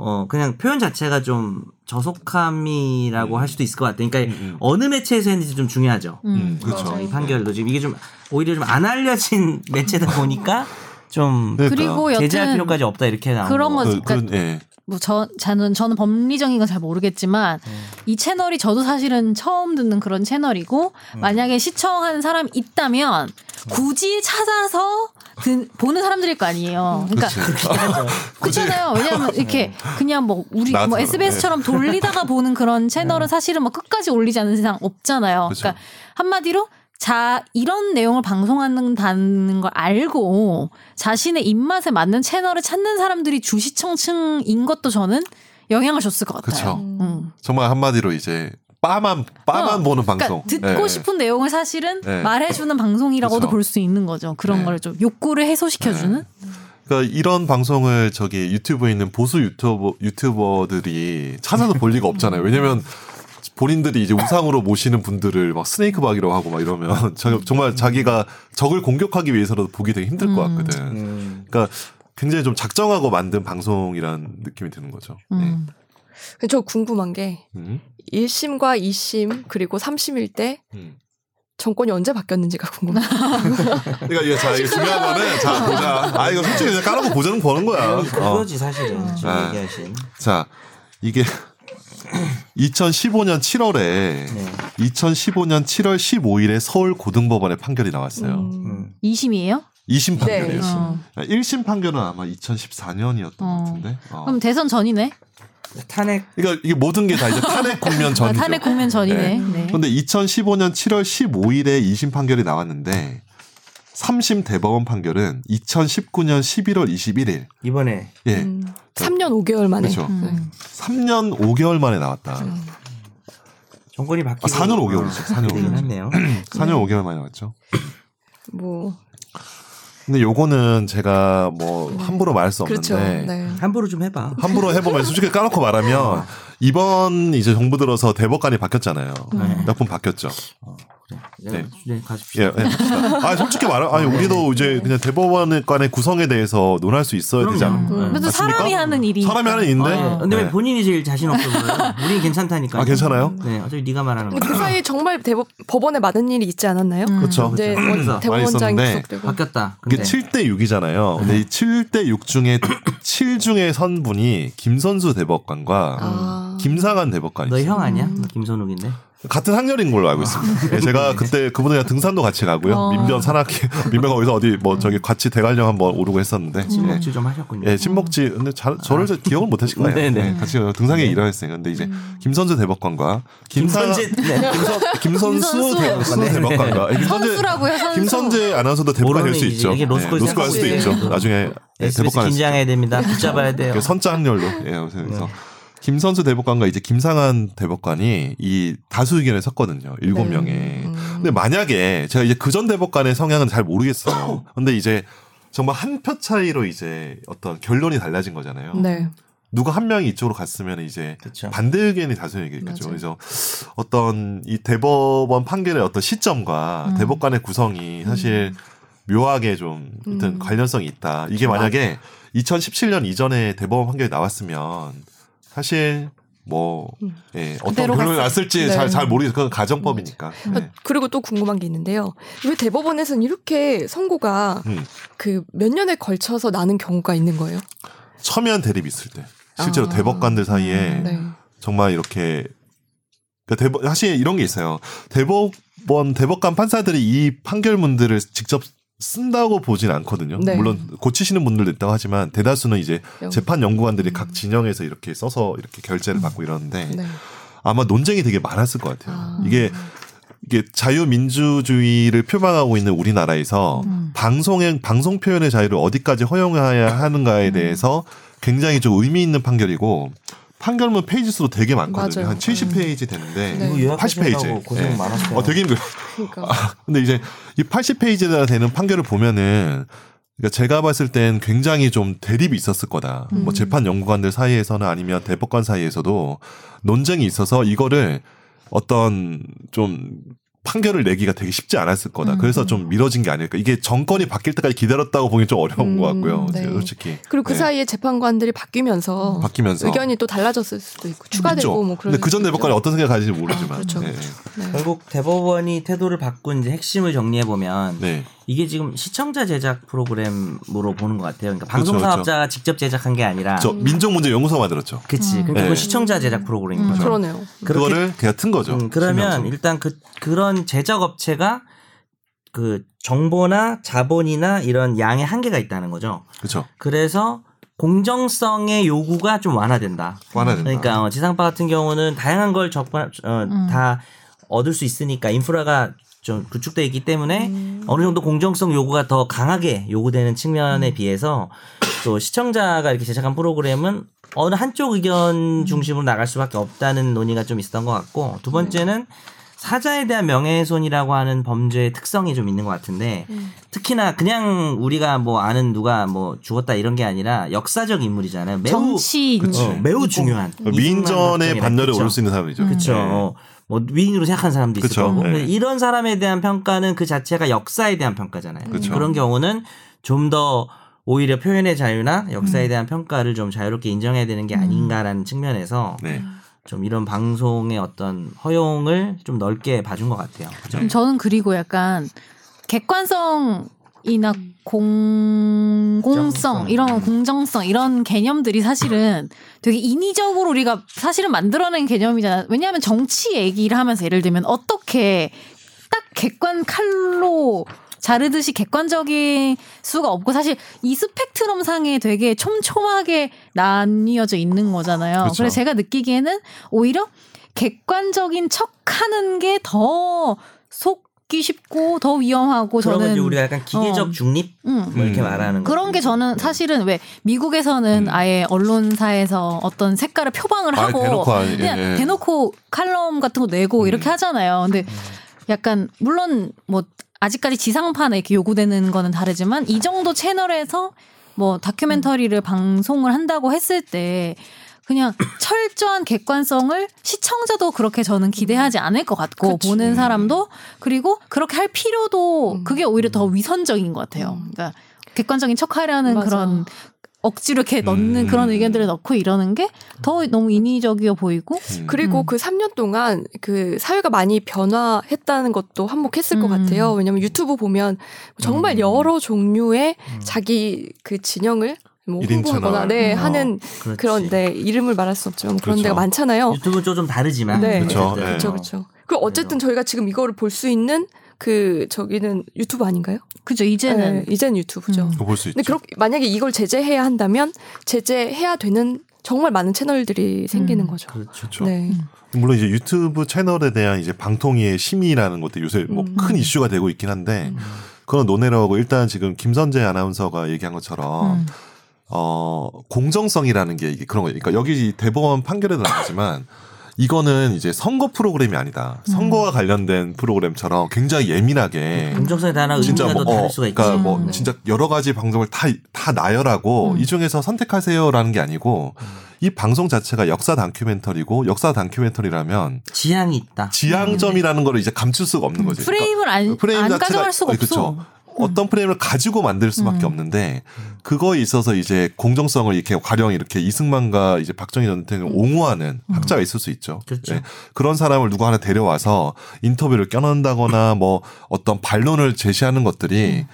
어 그냥 표현 자체가 좀 저속함이라고 할 수도 있을 것 같아요. 그러니까 음, 음. 어느 매체에서 했는지 좀 중요하죠. 음. 음, 그렇죠. 맞아요. 이 판결도 지금 이게 좀 오히려 좀 안 알려진 매체다 보니까 좀 그러니까. 그리고 제재할 필요까지 없다 이렇게 나온 그런 거. 거- 그, 그, 예. 뭐저 저는 저는 법리적인 건 잘 모르겠지만 이 채널이 저도 사실은 처음 듣는 그런 채널이고 만약에 시청하는 사람이 있다면 굳이 찾아서 드- 보는 사람들일 거 아니에요. 그러니까 굳이. 그렇잖아요. 왜냐하면 이렇게 그냥 뭐 우리 뭐 SBS처럼 돌리다가 보는 그런 채널은 사실은 뭐 끝까지 올리지 않는 세상 없잖아요. 그쵸. 그러니까 한마디로 자 이런 내용을 방송한다는 걸 알고 자신의 입맛에 맞는 채널을 찾는 사람들이 주시청층인 것도 저는 영향을 줬을 것 같아요. 음. 정말 한마디로 이제, 빠만, 빠만 어, 보는 방송. 그러니까 듣고 예, 예. 싶은 내용을 사실은 네. 말해주는 방송이라고도 그쵸. 볼수 있는 거죠. 그런 네. 걸좀 욕구를 해소시켜주는. 그러니까 이런 방송을 저기 유튜브에 있는 보수 유튜버 유튜버들이 찾아서 볼 리가 없잖아요. 왜냐면 본인들이 이제 우상으로 모시는 분들을 막 스네이크 박이라고 하고 막 이러면 저- 정말 자기가 적을 공격하기 위해서라도 보기 되게 힘들 것 음. 같거든. 음. 그러니까 굉장히 좀 작정하고 만든 방송이라는 느낌이 드는 거죠. 네. 음. 저 궁금한 게 음. 1심과 2심 그리고 3심일 때 음. 정권이 언제 바뀌었는지가 궁금해요. 그러니까 이게 자, 이게 중요한 거는 자 보자. 아 이거 솔직히 그냥 까놓고 보자는 보는 거야. 어. 그거지 사실은 지금 아. 얘기하신. 자, 이게 2015년 7월에 네. 2015년 7월 15일에 서울 고등법원의 판결이 나왔어요. 음. 음. 2심이에요? 2심 네, 판결이에요. 이심. 어. 1심 판결은 아마 2014년이었던 것 어. 같은데. 어. 그럼 대선 전이네. 탄핵 그러니까 이게 모든 게 다 이제 탄핵 국면 아, 전이죠. 탄핵 국면 전이네. 네. 그런데 2015년 7월 15일에 2심 판결이 나왔는데 3심 대법원 판결은 2019년 11월 21일. 이번에 예. 음. 3년 5개월 만에. 그렇죠. 네. 음. 3년 5개월 만에 나왔다. 정권이 바뀌고 아, 4년 5개월이죠. 4년 되긴 5개월. 했네요. 4년 5개월 만에 나왔죠. 뭐 근데 요거는 제가 뭐 함부로 말할 수 없는데 그렇죠. 네. 함부로 좀 해봐. 함부로 해보면 솔직히 까놓고 말하면 이번 이제 정부 들어서 대법관이 바뀌었잖아요. 네. 몇분 바뀌었죠. 네. 네. 네, 가십시오. 예, 예. 아 솔직히 말하, 아니 우리도 이제 그냥 대법원간의 구성에 대해서 논할 수 있어야 되지 그럼요. 않나? 음. 그래도 맞습니까? 사람이 하는 일이. 사람이 하는 일인데. 아, 근데 네. 왜 본인이 제일 자신 없어 보여요? 우린 괜찮다니까. 아 괜찮아요? 네, 어차피 네가 말하는 거. 근데 그 사이에 정말 대법, 법원에 많은 일이 있지 않았나요? 음. 그렇죠. 이제 그렇죠. 원- 그래서 대법원장이 많이 구속되고. 바뀌었다. 이게 근데 7대 6이잖아요. 근데 이 7대 6 중에 7 중에 선 분이 김선수 대법관과 아. 김상한 대법관이 너희 있어요. 형 아니야? 너 김선욱인데. 같은 학년인 걸로 알고 있습니다. 예, 제가 그때 그분이랑 등산도 같이 가고요. 어. 민변 산악회 민변 거기서 어디 뭐 저기 같이 대관령 한번 오르고 했었는데. 예. 친목질 좀 하셨군요. 예, 친목지 근데 자, 저를 잘 기억을 못 하실 거예요. 네네. 예, 같이 등산에 네. 일하였어요. 근데 이제 김선재 대법관과 김선재 네. 김선 김선수 김선수. 대법관 네. 대법관과 예, 김선재 선수라고요, 선수. 김선재 아나운서도 대법관 될수 모르는 있죠. 이제 로스쿨 예, 로스쿨 할 수도 있죠. 있어요. 나중에 예, 대법관 긴장해야 됩니다. 붙잡아야 돼요. 그 선자 학렬로 예, 그래서 네. 김선수 대법관과 이제 김상한 대법관이 이 다수 의견을 섰거든요. 일곱 네. 명에. 음. 근데 만약에 제가 이제 그 전 대법관의 성향은 잘 모르겠어요. 근데 이제 정말 한 표 차이로 이제 어떤 결론이 달라진 거잖아요. 네. 누가 한 명이 이쪽으로 갔으면 이제 그렇죠. 반대 의견이 다수이겠죠. 맞아요. 그래서 어떤 이 대법원 판결의 어떤 시점과 음. 대법관의 구성이 사실 묘하게 좀 어떤 음. 관련성이 있다. 이게 만약에 2017년 이전에 대법원 판결이 나왔으면 사실 뭐 음. 예, 어떤 결론이 났을지 네. 잘 잘 모르겠어요. 그건 가정법이니까. 네. 아, 그리고 또 궁금한 게 있는데요. 왜 대법원에서는 이렇게 선고가 음. 그몇 년에 걸쳐서 나는 경우가 있는 거예요? 첨예한 대립이 있을 때 실제로 아. 대법관들 사이에 네. 정말 이렇게 그러니까 대법 사실 이런 게 있어요. 대법원 대법관 판사들이 이 판결문들을 직접 쓴다고 보진 않거든요. 네. 물론 고치시는 분들도 있다고 하지만 대다수는 이제 영- 재판 연구관들이 각 진영에서 이렇게 써서 이렇게 결재를 받고 이러는데 네. 아마 논쟁이 되게 많았을 것 같아요. 아. 이게 이게 자유민주주의를 표방하고 있는 우리나라에서 음. 방송의 방송 표현의 자유를 어디까지 허용해야 하는가에 음. 대해서 굉장히 좀 의미 있는 판결이고 판결문 페이지 수도 되게 많거든요. 맞아요. 한 70페이지 되는데 네. 이거 80페이지. 요약하시느라고 고생 많았어요. 어, 되게 힘들어요. 그러니까 근데 이제 이 80페이지나 되는 판결을 보면은 그러니까 제가 봤을 땐 굉장히 좀 대립이 있었을 거다. 음. 뭐 재판 연구관들 사이에서는 아니면 대법관 사이에서도 논쟁이 있어서 이거를 어떤 좀 판결을 내기가 되게 쉽지 않았을 거다. 음. 그래서 좀 미뤄진 게 아닐까. 이게 정권이 바뀔 때까지 기다렸다고 보기 좀 어려운 음, 것 같고요. 네. 솔직히. 그리고 그 네. 사이에 재판관들이 바뀌면서 바뀌면서 의견이 또 달라졌을 수도 있고 추가되고 있죠. 뭐 그런. 근데 그전 대법관이 어떤 생각을 가지는지 모르지만. 아, 그렇죠, 네. 그렇죠. 네. 결국 대법원이 태도를 바꾼 이제 핵심을 정리해 보면 네. 이게 지금 시청자 제작 프로그램으로 보는 것 같아요. 그러니까 그렇죠, 방송 사업자가 직접 제작한 게 아니라 저 민족 문제 연구소 만들었죠. 그치. 음. 그러니까 네. 시청자 제작 프로그램인 음. 거죠. 그러네요. 그거를 그냥 튼 거죠. 음, 그러면 신명성. 일단 그 그런 제작 업체가 그 정보나 자본이나 이런 양의 한계가 있다는 거죠. 그렇죠. 그래서 공정성의 요구가 좀 완화된다. 완화된다. 그러니까 어, 지상파 같은 경우는 다양한 걸 접근 어, 음. 다 얻을 수 있으니까 인프라가 좀 구축돼 있기 때문에 음. 어느 정도 공정성 요구가 더 강하게 요구되는 음. 측면에 비해서 또 시청자가 이렇게 제작한 프로그램은 어느 한쪽 음. 의견 중심으로 나갈 수밖에 없다는 논의가 좀 있었던 것 같고 두 번째는 사자에 대한 명예훼손이라고 하는 범죄의 특성이 좀 있는 것 같은데 음. 특히나 그냥 우리가 뭐 아는 누가 뭐 죽었다 이런 게 아니라 역사적 인물이잖아요. 매우 정치 그치. 어, 매우 중요한 민전의 반열에 오를 수 있는 사람이죠. 그렇죠. 네. 어, 뭐 위인으로 생각하는 사람도 있을. 거고 네. 이런 사람에 대한 평가는 그 자체가 역사에 대한 평가잖아요. 그쵸. 그런 경우는 좀 더 오히려 표현의 자유나 역사에 대한 평가를 좀 자유롭게 인정해야 되는 게 아닌가라는 측면에서 네. 좀 이런 방송의 어떤 허용을 좀 넓게 봐준 것 같아요. 그죠? 저는 그리고 약간 객관성 이나 음. 공공성. 이런 공정성 이런 개념들이 사실은 되게 인위적으로 우리가 사실은 만들어낸 개념이잖아. 왜냐하면 정치 얘기를 하면서 예를 들면 어떻게 딱 객관 칼로 자르듯이 객관적인 수가 없고 사실 이 스펙트럼 상에 되게 촘촘하게 나뉘어져 있는 거잖아요. 그쵸. 그래서 제가 느끼기에는 오히려 객관적인 척하는 게 더 속 기 쉽고 더 위험하고 저는 이제 우리가 약간 기계적 어. 중립 음. 뭐 이렇게 음. 말하는 거. 그런 게 저는 사실은 왜 미국에서는 음. 아예 언론사에서 어떤 색깔을 표방을 아예 하고 대놓고 아예, 그냥 예. 대놓고 칼럼 같은 거 내고 음. 이렇게 하잖아요. 근데 약간 물론 뭐 아직까지 지상파나 이렇게 요구되는 거는 다르지만 이 정도 채널에서 뭐 다큐멘터리를 방송을 한다고 했을 때 그냥 철저한 객관성을 시청자도 그렇게 저는 기대하지 않을 것 같고 그치. 보는 사람도 그리고 그렇게 할 필요도 음. 그게 오히려 더 위선적인 것 같아요. 음. 그러니까 객관적인 척하려는 맞아. 그런 억지로 이렇게 넣는 음. 그런 의견들을 넣고 이러는 게 더 너무 인위적이어 보이고 음. 그리고 음. 그 3년 동안 그 사회가 많이 변화했다는 것도 한몫했을 것 음. 같아요. 왜냐면 유튜브 보면 정말 음. 여러 종류의 음. 자기 그 진영을 뭐 홍보하거나. 네, 어, 하는 그렇지. 그런 네 이름을 말할 수 없지만 그런 그렇죠. 데가 많잖아요. 유튜브는 좀 다르지만. 네. 어쨌든. 네. 그렇죠, 그렇죠. 그 어쨌든 저희가 지금 이거를 볼 수 있는 그 저기는 유튜브 아닌가요? 그죠 이제는 네, 이제는 유튜브죠. 음. 그거 볼수 있죠. 근데 그렇게 만약에 이걸 제재해야 한다면 제재해야 되는 정말 많은 채널들이 생기는 음. 거죠. 그렇죠. 그렇죠. 네. 물론 이제 유튜브 채널에 대한 이제 방통위의 심의라는 것도 요새 뭐 음. 큰 이슈가 되고 있긴 한데 음. 그런 하고 일단 지금 김선재 아나운서가 얘기한 것처럼 음. 어 공정성이라는 게 이게 그런 거예요. 그러니까 여기 대법원 판결에도 나오지만 이거는 이제 선거 프로그램이 아니다. 선거와 관련된 프로그램처럼 굉장히 예민하게 공정성에 대한 진짜 의미가 뭐, 더 다를 어, 수가 있지. 그러니까 뭐 음. 진짜 여러 가지 방송을 다 다 나열하고 음. 이 중에서 선택하세요라는 게 아니고 음. 이 방송 자체가 역사 다큐멘터리고 역사 다큐멘터리라면 지향이 있다. 지향점이라는 거를 이제 감출 수가 없는 거지. 그러니까 프레임을 안, 프레임 안 자체가- 가져갈 수가 어, 없어. 그쵸. 어떤 프레임을 가지고 만들 수밖에 음. 없는데 그거에 있어서 이제 공정성을 이렇게 가령 이렇게 이승만과 이제 박정희 전 대통령을 옹호하는 학자가 있을 수 있죠. 그렇죠. 예. 그런 사람을 누구 하나 데려와서 인터뷰를 껴넣는다거나 뭐 어떤 반론을 제시하는 것들이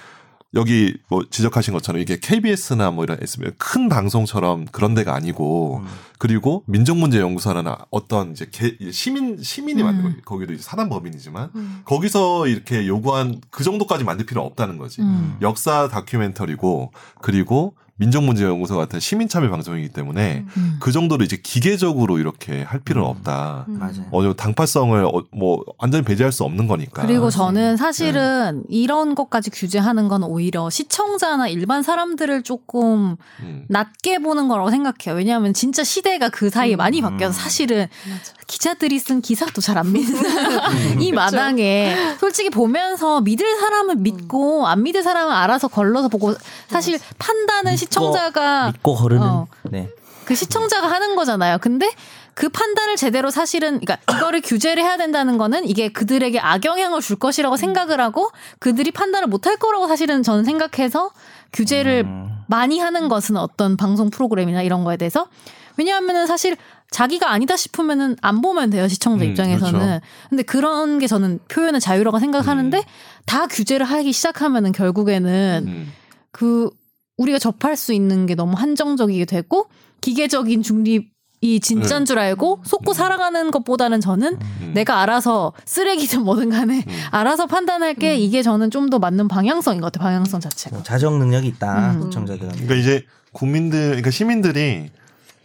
여기 뭐 지적하신 것처럼 이게 KBS나 뭐 이런 SM 큰 방송처럼 그런 데가 아니고 음. 그리고 민족문제연구소라는 어떤 이제 개- 시민 시민이 음. 만든 거 거기도 이제 사단법인이지만 음. 거기서 이렇게 요구한 그 정도까지 만들 필요 없다는 거지. 음. 역사 다큐멘터리고 그리고 민족문제연구소 같은 시민참여 방송이기 때문에 음. 그 정도로 이제 기계적으로 이렇게 할 필요는 음. 없다. 음. 맞아요. 어느 당파성을 어, 뭐 완전히 배제할 수 없는 거니까. 그리고 저는 네. 사실은 이런 것까지 규제하는 건 오히려 시청자나 일반 사람들을 조금 음. 낮게 보는 거라고 생각해요. 왜냐하면 진짜 시대가 그 사이에 음. 많이 바뀌어서 사실은 맞아. 기자들이 쓴 기사도 잘 안 믿는 음. 이 마당에 솔직히 보면서 믿을 사람은 믿고 안 믿을 사람은 알아서 걸러서 보고 사실 판단은 시청자가 믿고 거르는. 어. 네. 그 시청자가 하는 거잖아요. 근데 그 판단을 제대로 사실은 그러니까 이거를 규제를 해야 된다는 거는 이게 그들에게 악영향을 줄 것이라고 생각을 하고 그들이 판단을 못 할 거라고 사실은 저는 생각해서 규제를 음. 많이 하는 것은 어떤 방송 프로그램이나 이런 거에 대해서 왜냐하면은 사실 자기가 아니다 싶으면은 안 보면 돼요 시청자 음, 입장에서는 그렇죠. 근데 그런 게 저는 표현의 자유라고 생각하는데 음. 다 규제를 하기 시작하면은 결국에는 음. 그 우리가 접할 수 있는 게 너무 한정적이게 되고 기계적인 중립 이 진짜인 줄 알고 속고 살아가는 것보다는 저는 음. 내가 알아서 쓰레기든 뭐든 간에 음. 알아서 판단할게 이게 저는 좀 더 맞는 방향성인 것 같아요. 방향성 자체가. 뭐 자정 능력이 있다. 음. 시청자들. 그러니까 이제 국민들, 그러니까 시민들이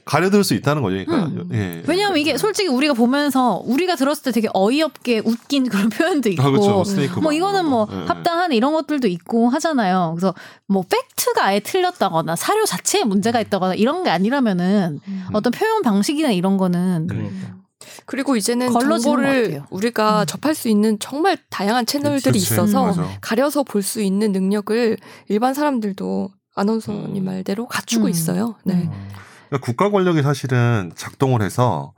가려들 수 있다는 거죠. 그러니까 음. 예. 왜냐하면 이게 솔직히 우리가 보면서 우리가 들었을 때 되게 어이없게 웃긴 그런 표현도 있고 아, 그렇죠. 스네이크 뭐막 이거는 뭐 예, 예. 합당한 이런 것들도 있고 하잖아요. 그래서 뭐 팩트가 아예 틀렸다거나 사료 자체에 문제가 있다거나 이런 게 아니라면은 음. 어떤 표현 방식이나 이런 거는 그러니까. 그리고 이제는 정보를. 우리가 음. 접할 수 있는 정말 다양한 채널들이 그치. 있어서 맞아. 가려서 볼 수 있는 능력을 일반 사람들도 아나운서님 음. 말대로 갖추고 음. 있어요. 네. 그러니까 국가 권력이 사실은 작동을 해서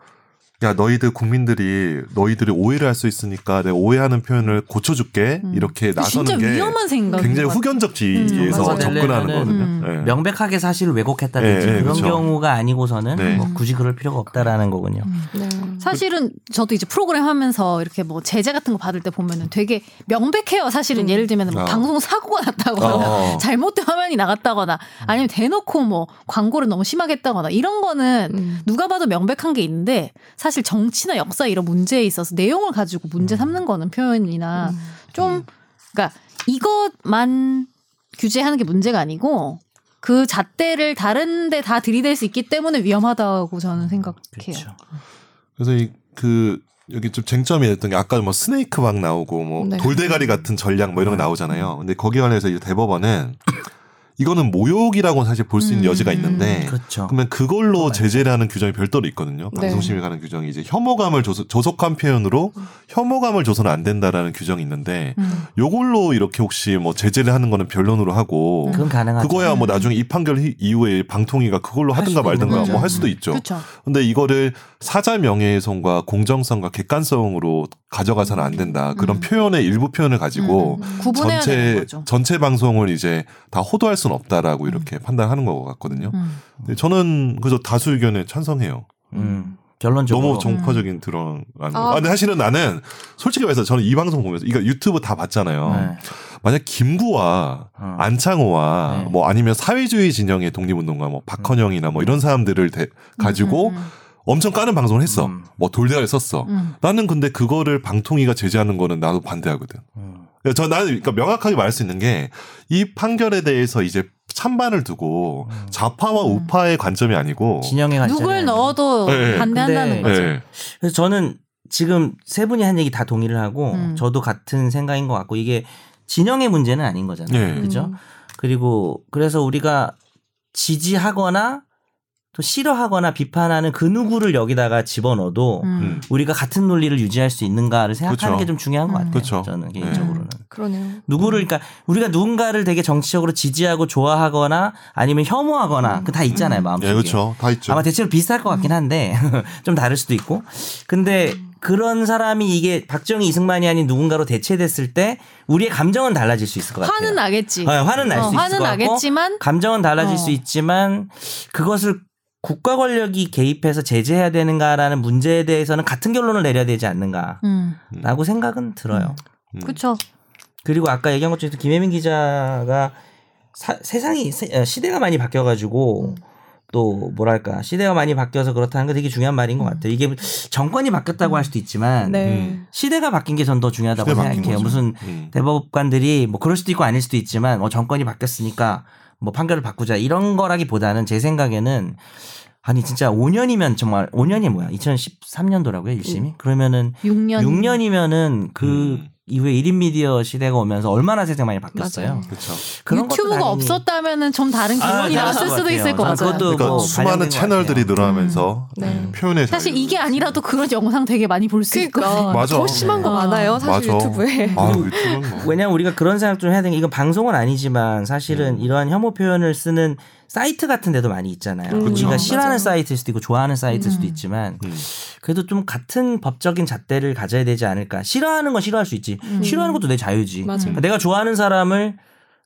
야 너희들 국민들이 너희들이 오해를 할 수 있으니까 내가 오해하는 표현을 고쳐줄게 음. 이렇게 나서는 진짜 게 위험한 생각. 굉장히 후견적 지위에서 맞아요. 접근하는 음. 거거든요. 음. 예. 명백하게 사실을 왜곡했다든지 네, 네, 그런 그쵸. 경우가 아니고서는 네. 뭐 굳이 그럴 필요가 없다라는 거군요. 네. 사실은 저도 이제 프로그램 하면서 이렇게 뭐 제재 같은 거 받을 때 보면은 되게 명백해요. 사실은 예를 들면 뭐 어. 방송 사고가 났다거나 어. 잘못된 화면이 나갔다거나 아니면 대놓고 뭐 광고를 너무 심하게 했다거나 이런 거는 음. 누가 봐도 명백한 게 있는데 사실 정치나 역사 이런 문제에 있어서 내용을 가지고 문제 삼는 거는 표현이나 음. 좀 그러니까 이것만 규제하는 게 문제가 아니고 그 잣대를 다른 데 다 들이댈 수 있기 때문에 위험하다고 저는 생각해요. 그렇죠. 그래서 이 그 여기 좀 쟁점이 됐던 게 아까 뭐 스네이크 막 나오고 뭐 네. 돌대가리 같은 전략 뭐 이런 거 나오잖아요. 근데 거기에 관해서 이제 대법원은 이거는 모욕이라고 사실 볼 수 있는 음. 여지가 있는데 그렇죠. 그러면 그걸로 제재를 하는 규정이 별도로 있거든요. 네. 방송심에 관한 규정이 이제 혐오감을 조속, 조속한 표현으로 혐오감을 줘서는 안 된다라는 규정이 있는데 음. 요걸로 이렇게 혹시 뭐 제재를 하는 거는 변론으로 하고 그건 가능하죠. 그거야 뭐 나중에 이 판결 히- 이후에 방통위가 그걸로 할 하든가 말든가. 뭐 할 수도 있죠. 그렇죠. 근데 이거를 사자 명예훼손과 공정성과 객관성으로 가져가서는 안 된다. 그런 음. 표현의 일부 표현을 가지고 음, 음. 전체. 전체 방송을 이제 다 호도할 수는 없다라고 이렇게 판단하는 것 같거든요. 음. 근데 저는 그저 다수 의견에 찬성해요. 음. 결론적으로 너무 정파적인 드러나는 거. 아. 아, 근데 사실은 나는 솔직히 말해서 저는 이 방송 보면서 이거 유튜브 다 봤잖아요. 네. 만약 김구와 어. 안창호와 네. 뭐 아니면 사회주의 진영의 독립운동가 뭐 박헌영이나 뭐 이런 사람들을 대- 가지고 음, 음, 엄청 까는 방송을 했어. 음. 뭐 돌대가리 썼어. 음. 나는 근데 그거를 방통위가 제재하는 거는 나도 반대하거든. 음. 저 나는 그러니까 명확하게 말할 수 있는 게 이 판결에 대해서 이제 찬반을 두고 좌파와 음. 우파의 관점이 아니고 진영의 관점이 누굴. 넣어도 네. 반대한다는 근데- 거죠. 네. 그래서 저는 지금 세 분이 한 얘기 다 동의를 하고 음. 저도 같은 생각인 것 같고 이게 진영의 문제는 아닌 거잖아요. 네. 그죠? 음. 그리고 그래서 우리가 지지하거나 또 싫어하거나 비판하는 그 누구를 여기다가 집어넣어도 음. 음. 우리가 같은 논리를 유지할 수 있는가를 생각하는 그쵸. 게좀 중요한 것 음. 같아요. 그쵸. 저는 네. 개인적으로는. 그러네요. 누구를 그러니까 우리가 누군가를 되게 정치적으로 지지하고 좋아하거나 아니면 혐오하거나 그다 있잖아요 마음속에. 예, 그렇죠. 다 있죠. 아마 대체로 비슷할 것 같긴 한데 좀 다를 수도 있고. 근데 그런 사람이 이게 박정희 이승만이 아닌 누군가로 대체됐을 때 우리의 감정은 달라질 수 있을 것 같아요. 화는 나겠지. 네, 화는 날수 어, 있을 화는 것 같고 나겠지만 감정은 달라질 어. 수 있지만 그것을 국가 권력이 개입해서 제재해야 되는가라는 문제에 대해서는 같은 결론을 내려야 되지 않는가라고 음. 생각은 들어요. 음. 그렇죠. 그리고 아까 얘기한 것 중에서 김혜민 기자가 사- 세상이 세- 어, 시대가 많이 바뀌어가지고 또 뭐랄까 시대가 많이 바뀌어서 그렇다는 거 되게 중요한 말인 것 같아요. 이게 정권이 바뀌었다고 할 수도 있지만 네. 시대가 바뀐 게 전 더 중요하다고 생각해요. 무슨 음. 대법관들이 뭐 그럴 수도 있고 아닐 수도 있지만 뭐 정권이 바뀌었으니까 뭐 판결을 바꾸자 이런 거라기보다는 제 생각에는 아니 진짜 5년이면 정말 5년이 뭐야? 2013년도라고요, 1심이? 그러면은 6년. 6년이면은 그 음. 이후에 1인 미디어 시대가 오면서 얼마나 세상 많이 바뀌었어요. 그렇죠. 유튜브가 없었다면은 좀 다른 아, 달랐을 나왔을 것 수도. 있을 것 같아요. 그것도 그러니까 뭐 수많은 채널들이. 늘어나면서 네. 음, 표현의 사실. 이게 아니라도 그런 영상 되게 많이 볼 수 있고. 그러니까 맞아. 더 심한 거 네. 많아요. 사실 맞아. 유튜브에. 아, 유튜브는 뭐. 왜냐면 우리가 그런 생각 좀 해야 되는 게 이건 방송은 아니지만 사실은 이러한 혐오 표현을 쓰는 사이트 같은 데도 많이 있잖아요. 음, 우리가. 싫어하는 맞아요. 사이트일 수도 있고 좋아하는 사이트일 수도 음. 있지만 음. 그래도 좀 같은 법적인 잣대를 가져야 되지 않을까. 싫어하는 건 싫어할 수 있지. 음. 싫어하는 것도 내 자유지. 맞아요. 그러니까 내가 좋아하는 사람을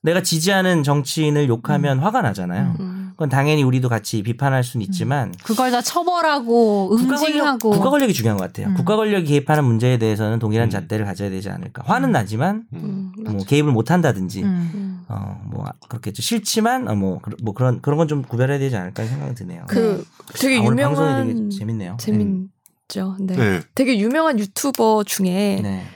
내가 지지하는 정치인을 욕하면 화가 나잖아요. 음. 그건 당연히 우리도 같이 비판할 수는 있지만 그걸 다 처벌하고 국가 권력, 응징하고 국가 권력 이 중요한 것 같아요. 음. 국가 권력이 개입하는 문제에 대해서는 동일한 음. 잣대를 가져야 되지 않을까. 화는 나지만 음, 뭐. 개입을 못 한다든지 음. 음. 어, 뭐, 아, 그렇겠죠. 싫지만, 어, 뭐, 그런, 그런 건 좀 구별해야 되지 않을까 생각이 드네요. 그 되게 아, 오늘 방송이 유명한 되게 재밌네요. 재밌죠. 네. 네. 되게 유명한 유튜버 중에 음. 네.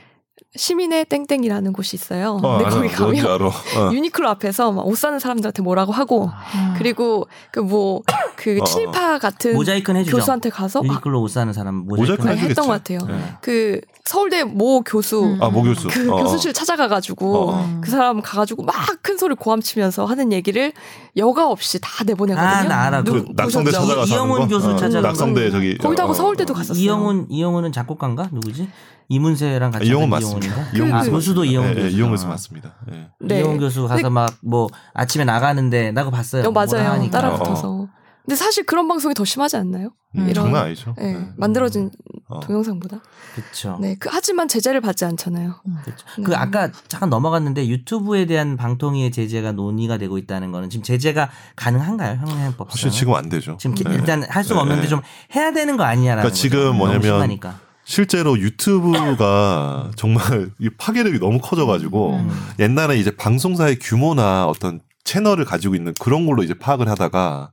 시민의 땡땡이라는 곳이 있어요. 어, 근데 알아. 거기 가면. 어. 유니클로 앞에서 막 옷 사는 사람들한테 뭐라고 하고 음. 그리고 그 뭐 그 어, 어. 친일파 같은 모자이크는 해주죠. 교수한테 가서 아, 유니클로 옷 사는 사람 모자이크 모자이크 네, 해주겠지. 했던 것 같아요. 네. 그 서울대 모 교수 음. 아, 모 교수. 그 어, 어. 교수실 찾아가가지고 어, 어. 그 사람 가가지고 막 큰 소리 고함치면서 하는 얘기를 여과 없이 다 내보내거든요. 아, 나 알아. 누- 그 낙성대 보셨죠? 찾아가서 이영훈 하는 거? 교수 어, 찾아가서. 낙성대 저기 거기도 하고 어, 서울대도 어. 갔었어요. 이영훈, 이영훈은 작곡가인가? 누구지? 이문세랑 같이 이영훈 하는 맞습니다. 이영훈인가? 이영훈 아, 교수. 교수도 이영훈 네, 교수. 네, 이영훈 교수 맞습니다. 네. 네. 이영훈 교수 가서 막 뭐 아침에 나가는데 나 그거 봤어요. 어, 뭐라 맞아요. 하니까. 따라 어. 붙어서. 근데 사실 그런 방송이 더 심하지 않나요? 음, 이런- 장난 아니죠. 네, 네. 만들어진 어. 동영상보다. 그렇죠. 네, 그, 하지만 제재를 받지 않잖아요. 그렇죠. 네. 그 아까 잠깐 넘어갔는데 유튜브에 대한 방통위의 제재가 논의가 되고 있다는 거는 지금 제재가 가능한가요? 형량법상 사실 지금 안 되죠. 지금 기- 네. 일단 할 수가 네. 없는데 좀 해야 되는 거 아니냐라는 그러니까 지금. 뭐냐면. 실제로 유튜브가 정말 이 파괴력이 너무 커져가지고 음. 옛날에 이제 방송사의 규모나 어떤 채널을 가지고 있는 그런 걸로 이제 파악을 하다가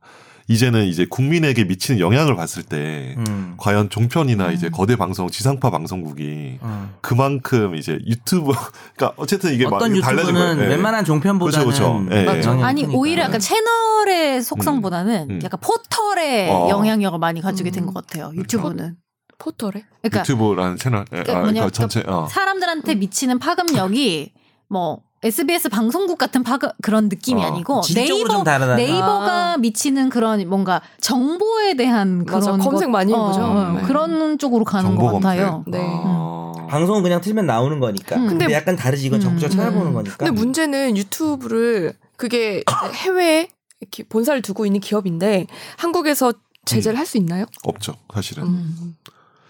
이제는 이제 국민에게 미치는 영향을 봤을 때 음. 과연 종편이나 음. 이제 거대 방송 지상파 방송국이 음. 그만큼 이제 유튜브 그러니까 어쨌든 이게 어떤 막 달라진 유튜브는 거예요. 예. 웬만한 종편보다는 그렇죠, 그렇죠. 예, 맞죠. 영향이 아니. 오히려 약간 채널의 속성보다는 음. 약간 포털의 어. 영향력을 많이 가지게 된 음. 것 같아요. 유튜브는. 포털에? 그러니까 유튜브라는 채널 예, 그러니까 아, 그러니까 전체 어. 사람들한테 미치는 파급력이 뭐 SBS 방송국 같은 파급 그런 느낌이 어. 아니고 네이버. 네이버가 아. 미치는 그런 뭔가 정보에 대한 맞아, 그런 검색 것- 많이 어, 해보죠. 어, 네. 그런 쪽으로 가는 것 검색. 같아요. 네. 어. 방송은 그냥 틀면 나오는 거니까. 음. 근데 근데- 약간 다르지. 이건 음. 적극적으로 찾아보는 음. 거니까. 근데 문제는 유튜브를 그게 해외에 이렇게 본사를 두고 있는 기업인데 한국에서 제재를 할 수 있나요? 없죠 사실은.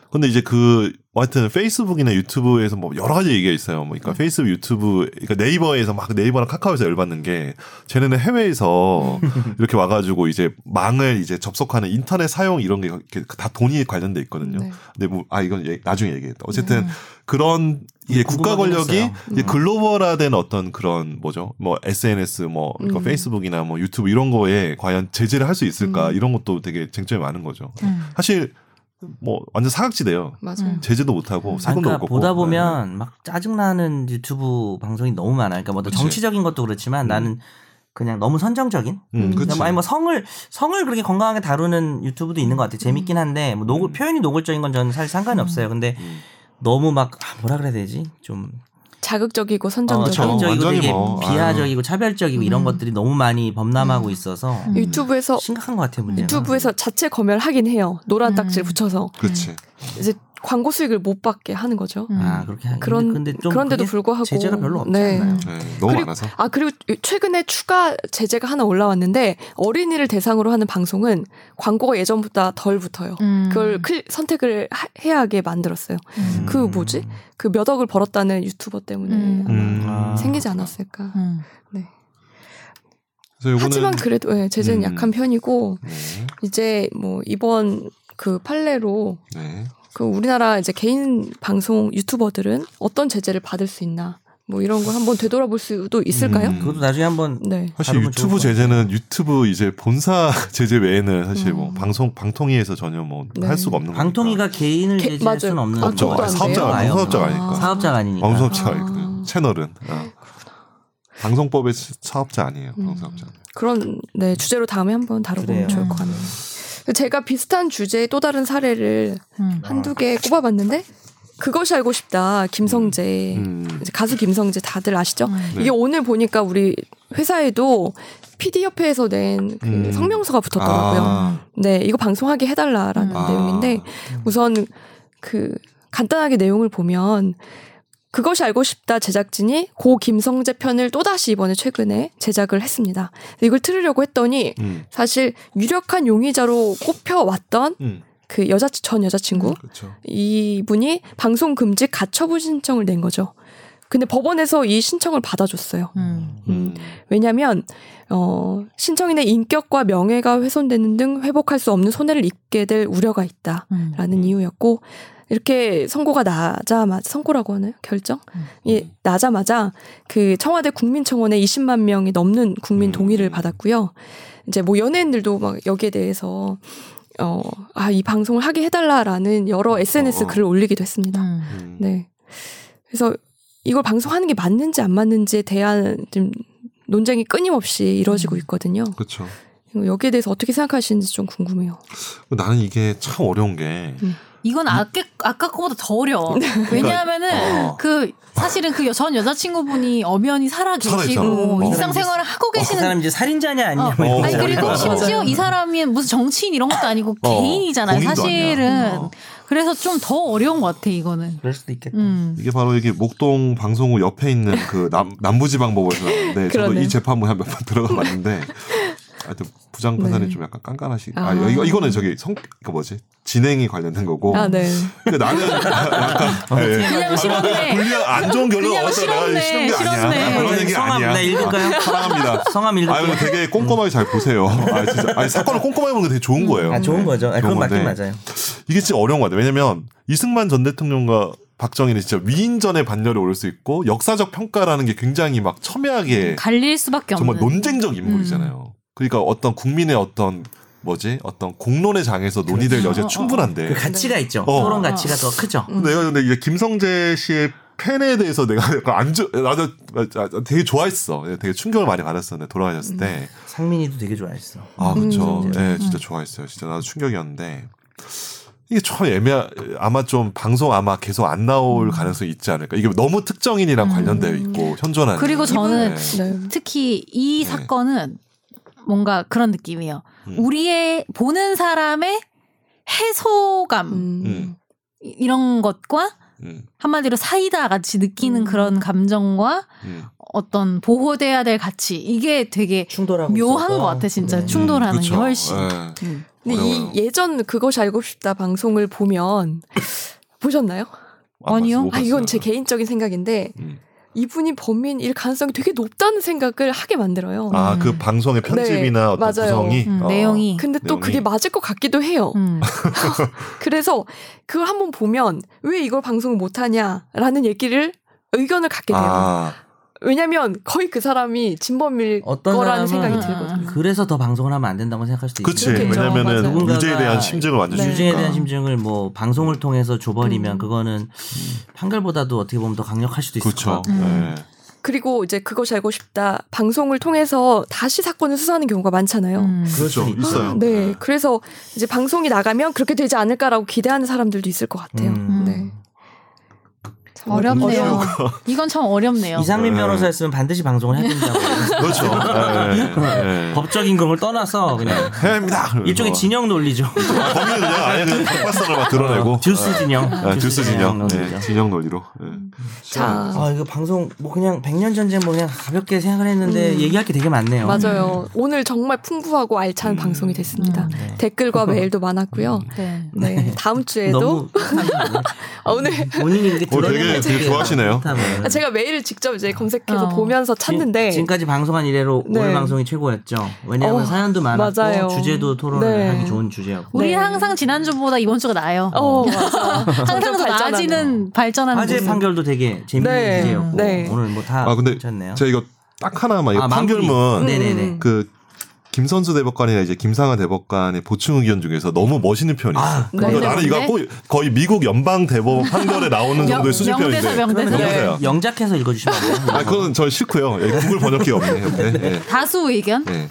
음. 근데 이제 그 하여튼 페이스북이나 유튜브에서 뭐 여러 가지 얘기가 있어요. 뭐 음. 그러니까 페이스북, 유튜브, 그러니까 네이버에서 막 네이버랑 카카오에서 열받는 게 쟤네는 해외에서 이렇게 와가지고 이제 망을 이제 접속하는 인터넷 사용 이런 게 다 돈이 관련돼 있거든요. 네. 근데 뭐 아 이건 얘- 나중에 얘기했다. 어쨌든 음. 그런 이게 국가 권력이. 이제 음. 글로벌화된 어떤 그런 뭐죠? 뭐 SNS 뭐 그러니까 음. 페이스북이나 뭐 유튜브 이런 거에 과연 제재를 할 수 있을까 음. 이런 것도 되게 쟁점이 많은 거죠. 음. 사실 뭐 완전 사각지대요. 맞아요. 음. 제재도 못 하고 음. 세금도 그러니까 못 걷고. 보다 네. 보면 막 짜증나는 유튜브 방송이 너무 많아요. 그러니까 뭐. 정치적인 것도 그렇지만 음. 나는 그냥 너무 선정적인. 음, 음. 아니 뭐 성을 성을 그렇게 건강하게 다루는 유튜브도 있는 것 같아요. 재밌긴 한데 뭐 노골 음. 표현이 노골적인 건 저는 사실 상관이 음. 없어요. 근데 음. 너무 막 아, 뭐라 그래야 되지? 좀 자극적이고 어, 선정적이고 완전히 되게 뭐, 비하적이고 차별적이고 이런 음. 것들이 너무 많이 범람하고 음. 있어서 음. 유튜브에서 심각한 것 같아요 문제가. 유튜브에서 자체 검열 하긴 해요. 노란 음. 딱지를 붙여서 그렇지. 이제 광고 수익을 못 받게 하는 거죠. 음. 아 그렇게 하긴 그런 근데 좀 그런데도 불구하고 제재가 별로 없지 네. 않나요? 네, 너무 그리고- 많아서. 아 그리고 최근에 추가 제재가 하나 올라왔는데 어린이를 대상으로 하는 방송은 광고가 예전보다 덜 붙어요. 음. 그걸 클, 선택을 하- 해야 하게 만들었어요. 음. 그 뭐지? 그 몇 억을 벌었다는 유튜버 때문에 음. 아마 음. 아. 생기지 않았을까. 음. 그래서 요거는 하지만 그래도 예, 제재는 음. 약한 편이고 네, 이제 뭐 이번 그 판례로 네. 그 우리나라 이제 개인 방송 유튜버들은 어떤 제재를 받을 수 있나 뭐 이런 걸 한번 되돌아볼 수도 있을까요? 음. 그것도 나중에 한번 네. 사실 유튜브 제재는 유튜브 이제 본사 제재 외에는 사실 뭐 음. 방송 방통위에서 전혀 뭐할 네. 수가 없는 거니까. 방통위가 개인을 개- 제재할 맞아요. 수는 없는 아, 없죠. 안 사업자가? 방송사업자가 아. 아니니까. 사업자가 아니니까. 방송사업자가 아. 채널은 어. 방송법의 사업자 아니에요. 음. 방송사업자. 그런 네 주제로 다음에 한번 다뤄보면 그래요. 좋을 것 같네요. 제가 비슷한 주제의 또 다른 사례를 음. 한두 개 꼽아봤는데 그것이 알고 싶다 김성재 음. 이제 가수 김성재 다들 아시죠? 음. 네. 이게 오늘 보니까 우리 회사에도 PD 협회에서 낸 그 음. 성명서가 붙었더라고요. 아. 네, 이거 방송하게 해달라라는 음. 내용인데 아. 우선 그 간단하게 내용을 보면 그것이 알고 싶다 제작진이 고 김성재 편을 또다시 이번에 최근에 제작을 했습니다. 이걸 틀으려고 했더니 음. 사실 유력한 용의자로 꼽혀왔던 음. 그 여자 전 여자친구 그렇죠. 이분이 방송 금지 가처분 신청을 낸 거죠. 근데 법원에서 이 신청을 받아줬어요. 음. 음. 왜냐하면 어, 신청인의 인격과 명예가 훼손되는 등 회복할 수 없는 손해를 입게 될 우려가 있다라는 음. 이유였고 이렇게 선고가 나자마자 선고라고 하나요 결정? 음. 이 나자마자 그 청와대 국민청원에 20만 명이 넘는 국민 음. 동의를 받았고요. 이제 뭐 연예인들도 막 여기에 대해서 어, 아, 이 방송을 하게 해달라라는 여러 SNS 어. 글을 올리기도 했습니다. 음. 음. 네. 그래서 이걸 방송하는 게 맞는지 안 맞는지에 대한 좀 논쟁이 끊임없이 이루어지고 음. 있거든요. 그렇죠. 여기에 대해서 어떻게 생각하시는지 좀 궁금해요. 나는 이게 참 어려운 게 이건 아까 아까 거보다 더 어려워. 왜냐하면은 어. 그 사실은 그 전 여자친구분이 엄연히 살아 살아있잖아. 계시고 음. 일상생활을 하고 그 계시는 사람 이제 살인자냐 아니냐. 어. 뭐 아니 거. 그리고. 심지어 이 사람이 무슨 정치인 이런 것도 아니고 어, 개인이잖아요. 사실은 아니야. 어. 그래서 좀 더 어려운 것 같아 이거는. 그럴 수도 있겠다. 음. 이게 바로 이게 목동 방송국 옆에 있는 그 남, 남부지방법원에서 나왔는데 저도. 이 재판부에 한몇 번 들어가 봤는데 하여튼 부장 판사님 네. 좀 약간 깐깐하시. 아, 아. 이거 이거는 저기 성, 그 뭐지 진행이 관련된 거고. 아, 네. 근데 나는 약간 예, 예. 그냥 싫었네. 불리한 안 좋은 결론 그냥 얻어서 내가 싫었네, 싫은 게. 아니야. 그런 얘기 성함 아니야. 나 읽을까요? 사랑합니다. 성함 읽을게요. 아유 되게 꼼꼼하게 잘 보세요. 아 진짜 아니 사건을 꼼꼼하게 보는 게 되게 좋은 거예요. 아 좋은 거죠. 아, 그건 맞긴 맞아요. 이게 진짜 어려운 것 같아요. 왜냐면 이승만 전 대통령과 박정희는 진짜 위인전의 반열에 오를 수 있고 역사적 평가라는 게 굉장히 막 첨예하게 갈릴 수밖에 없는. 정말 논쟁적 인물이잖아요. 그러니까 어떤 국민의 어떤 뭐지 어떤 공론의 장에서 논의될 그렇죠. 여지가 어, 어, 충분한데 그 가치가 있죠. 어. 토론 가치가 더 크죠. 내가 근데 이게 김성재 씨의 팬에 대해서 내가 약간 안 좋, 나도 되게 좋아했어. 되게 충격을 많이 받았었는데 돌아가셨을 때. 상민이도 되게 좋아했어. 아, 그쵸. 음. 예, 진짜 좋아했어요. 진짜 나도 충격이었는데. 이게 참 애매하, 아마 좀 방송 아마 계속 안 나올 가능성이 있지 않을까. 이게 너무 특정인이랑 관련되어 있고, 현존하는. 그리고 저는 네. 네. 특히 이 네. 사건은 뭔가 그런 느낌이에요. 음. 우리의 보는 사람의 해소감 음. 음. 이- 이런 것과 음, 한마디로 사이다 같이 느끼는 음. 그런 감정과 음. 어떤 보호돼야 될 가치 이게 되게 충돌하고 묘한 있어서. 것 같아 진짜 네. 충돌하는 게. 훨씬. 예. 음. 근데 어려워요. 이 예전 그것이 알고 싶다 방송을 보면 보셨나요? 안 아니요. 아 이건. 제 개인적인 생각인데 음. 이분이 범인일 가능성이 되게 높다는 생각을 하게 만들어요. 아, 음. 그 방송의 편집이나 네, 어떤 맞아요. 구성이. 음, 어. 내용이. 근데 또 내용이. 그게 맞을 것 같기도 해요. 음. 그래서 그걸 한번 보면 왜 이걸 방송을 못 하냐라는 얘기를 의견을 갖게 돼요. 아, 왜냐면 거의 그 사람이 진범일 어떤 거라는 사람은- 생각이 음, 들거든요. 그래서 더 방송을 하면 안 된다고 생각할 수도 있어요. 그치. 그렇겠죠. 왜냐면은. 유죄에 대한 심증을 완전히 네. 유죄에. 대한 심증을 뭐 방송을 통해서 줘버리면 음. 그거는 판결보다도 어떻게 보면 더 강력할 수도 있을 것 그렇죠. 같고. 음. 네. 그리고 이제 그것이 알고 싶다 방송을 통해서 다시 사건을 수사하는 경우가 많잖아요. 음. 그렇죠. 있어요. 네, 그래서 이제 방송이 나가면 그렇게 되지 않을까라고 기대하는 사람들도 있을 것 같아요. 음. 네. 참 어렵네요. 이건 참 어렵네요. 이상민 네. 변호사였으면 반드시 방송을 해야 된다고. 그렇죠. 네. 네. 법적인 그걸 떠나서 그냥 해야 합니다. 일종의 진영 논리죠. 아, 거기는 그냥 아예 그냥 닭발선을 막 드러내고. 어, 듀스 진영. 아, 듀스 진영. 네, 진영 논리로. 네. 자, 아 이거 방송 뭐 그냥 백년 전쟁 뭐 그냥 가볍게 생각을 했는데 음. 얘기할 게 되게 많네요. 맞아요. 오늘 정말 풍부하고 알찬 방송이 됐습니다. 음. 네. 댓글과 메일도 많았고요. 네. 네, 다음 주에도 너무 아, 오늘 본인이 오, 드러 되게- 좋아하시네요. 아, 제가 메일을 직접 이제 검색해서 어. 보면서 찾는데 지, 금까지 방송한 이래로 네. 오늘 방송이 최고였죠. 왜냐하면 어, 사연도 많았고 맞아요. 주제도 토론을 네. 하기 좋은 주제였고. 우리 네. 항상 지난주보다 이번 주가 나아요. 어, 맞아. 항상 더 발전하는. 나아지는 발전하는 화재 모습. 판결도 되게 재밌는 네. 주제였고 네. 오늘 뭐 다 아, 근데 괜찮네요. 제가 이거 딱 하나만, 이 아. 판결문. 네네네. 음. 그, 김선수 대법관이나 이제 김상환 대법관의 보충 의견 중에서 너무 멋있는 표현이 있어. 아, 그러니까 네. 나는 이거 거의, 거의 미국 연방 대법원 판결에 나오는 정도의 수준 표현인데. 명대사 명대사. 그러면 네. 영- 영작해서 읽어주시면 안 돼요? 아, 그건 저 싫고요. 예, 구글 번역기 없네. 옆에. 예. 다수 의견. 예.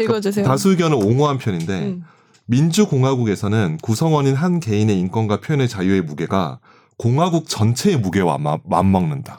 읽어주세요. 다수 의견은 옹호한 편인데 음. 민주공화국에서는 구성원인 한 개인의 인권과 표현의 자유의 무게가 공화국 전체의 무게와 맞- 맞먹는다.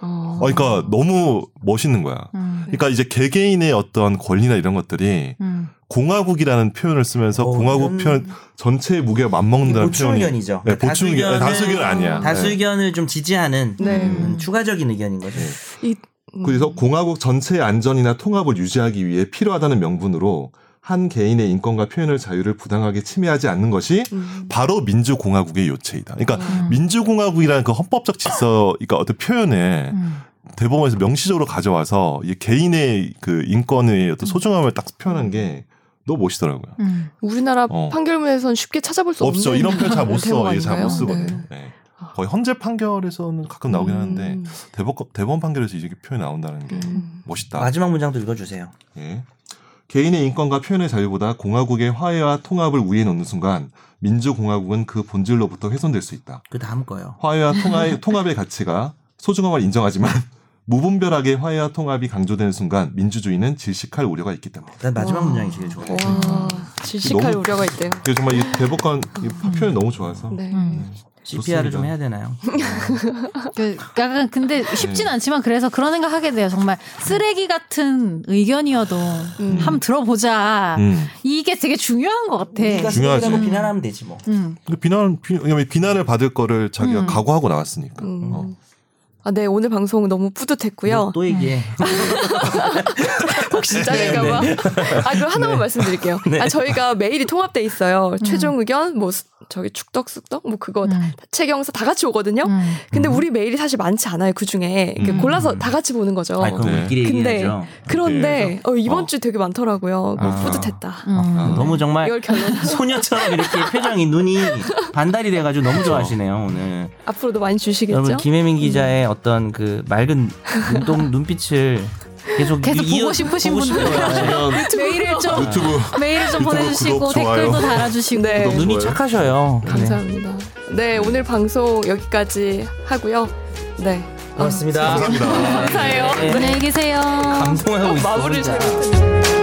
어. 어, 그러니까 너무 멋있는 거야. 음. 그러니까 이제 개개인의 어떤 권리나 이런 것들이 음. 공화국이라는 표현을 쓰면서 어, 공화국 표현 전체의 무게가 맞먹는다는 보충 표현이 의견이죠. 네, 보충 의견. 네, 다수 의견은 아니야. 다수 네. 의견을 좀 지지하는 네. 음, 추가적인 의견인 거죠. 이, 음. 그래서 공화국 전체의 안전이나 통합을 유지하기 위해 필요하다는 명분으로 한 개인의 인권과 표현의 자유를 부당하게 침해하지 않는 것이 음. 바로 민주공화국의 요체이다. 그러니까 음. 민주공화국이라는 그 헌법적 질서, 그러니까 어떤 표현에 음. 대법원에서 명시적으로 가져와서 이 개인의 그 인권의 어떤 소중함을 딱 표현한 게 너무 멋있더라고요. 음. 우리나라 어. 판결문에선 쉽게 찾아볼 수 없죠. 없는 이런 표현 잘 못 써. 이게 잘 못? 쓰거든요. 네. 네. 거의 헌재 판결에서는 가끔 나오긴 음. 하는데 대법 대법원 판결에서 이렇게 표현이 나온다는 게 음. 멋있다. 마지막 문장도 읽어주세요. 예. 개인의 인권과 표현의 자유보다 공화국의 화해와 통합을 우위에 놓는 순간 민주공화국은 그 본질로부터 훼손될 수 있다. 그 다음 거요. 화해와 통합의, 통합의 가치가 소중함을 인정하지만 무분별하게 화해와 통합이 강조되는 순간 민주주의는 질식할 우려가 있기 때문에. 난 마지막 와. 문장이 제일 좋아요. 와, 질식할 너무- 우려가 있대요. 정말 이 대법관 이 표현이 너무 좋아서. 네. 음. CPR을 좀. 해야 되나요? 그 약간 근데 쉽진 네. 않지만 그래서 그런 생각 하게 돼요. 정말 쓰레기 같은 의견이어도 음. 한번 들어보자. 음. 이게 되게 중요한 것 같아. 네가 중요하지. 쓰레기라고 비난하면 되지 뭐. 음. 근데 비난 비, 왜냐면 비난을 받을 거를 자기가 음. 각오하고 나왔으니까. 음. 어. 아, 네, 오늘 방송 너무 뿌듯했고요. 또 얘기해. 혹시 짜릴까봐. 네, 아, 그럼 하나만 말씀드릴게요. 네. 아, 저희가 메일이 통합돼 있어요. 최종 의견, 뭐, 수- 저기 축덕 숙덕, 뭐 그거 다, 음. 채경서 다 같이 오거든요. 음. 근데 우리 메일이 사실 많지 않아요. 그 중에 음. 골라서 다 같이 보는 거죠. 아니, 그럼 네. 우리끼리 근데 얘기하죠. 그런데 어, 이번 어. 주 되게 많더라고요. 그거 아. 뿌듯했다. 음. 너무 정말 이걸 결론. 소녀처럼 이렇게 표정이 눈이 반달이 돼가지고 너무 좋아하시네요 오늘. 앞으로도 많이 주시겠죠? 여러분 김혜민 기자의 어떤 그 맑은 눈동 눈빛을 계속 계속 이어- 보고 싶으신 보고 분들. 아니면 메일을 좀 유튜브 메일을 좀 보내주시고. 댓글도 달아주시고. 네. 눈이 좋아요. 착하셔요. 네. 감사합니다. 네, 오늘 방송 여기까지 하고요. 네. 고맙습니다. 감사합니다. 감사해요. 네. 안녕히 계세요. 감동하고 있어. 마무리를 혼자. 잘.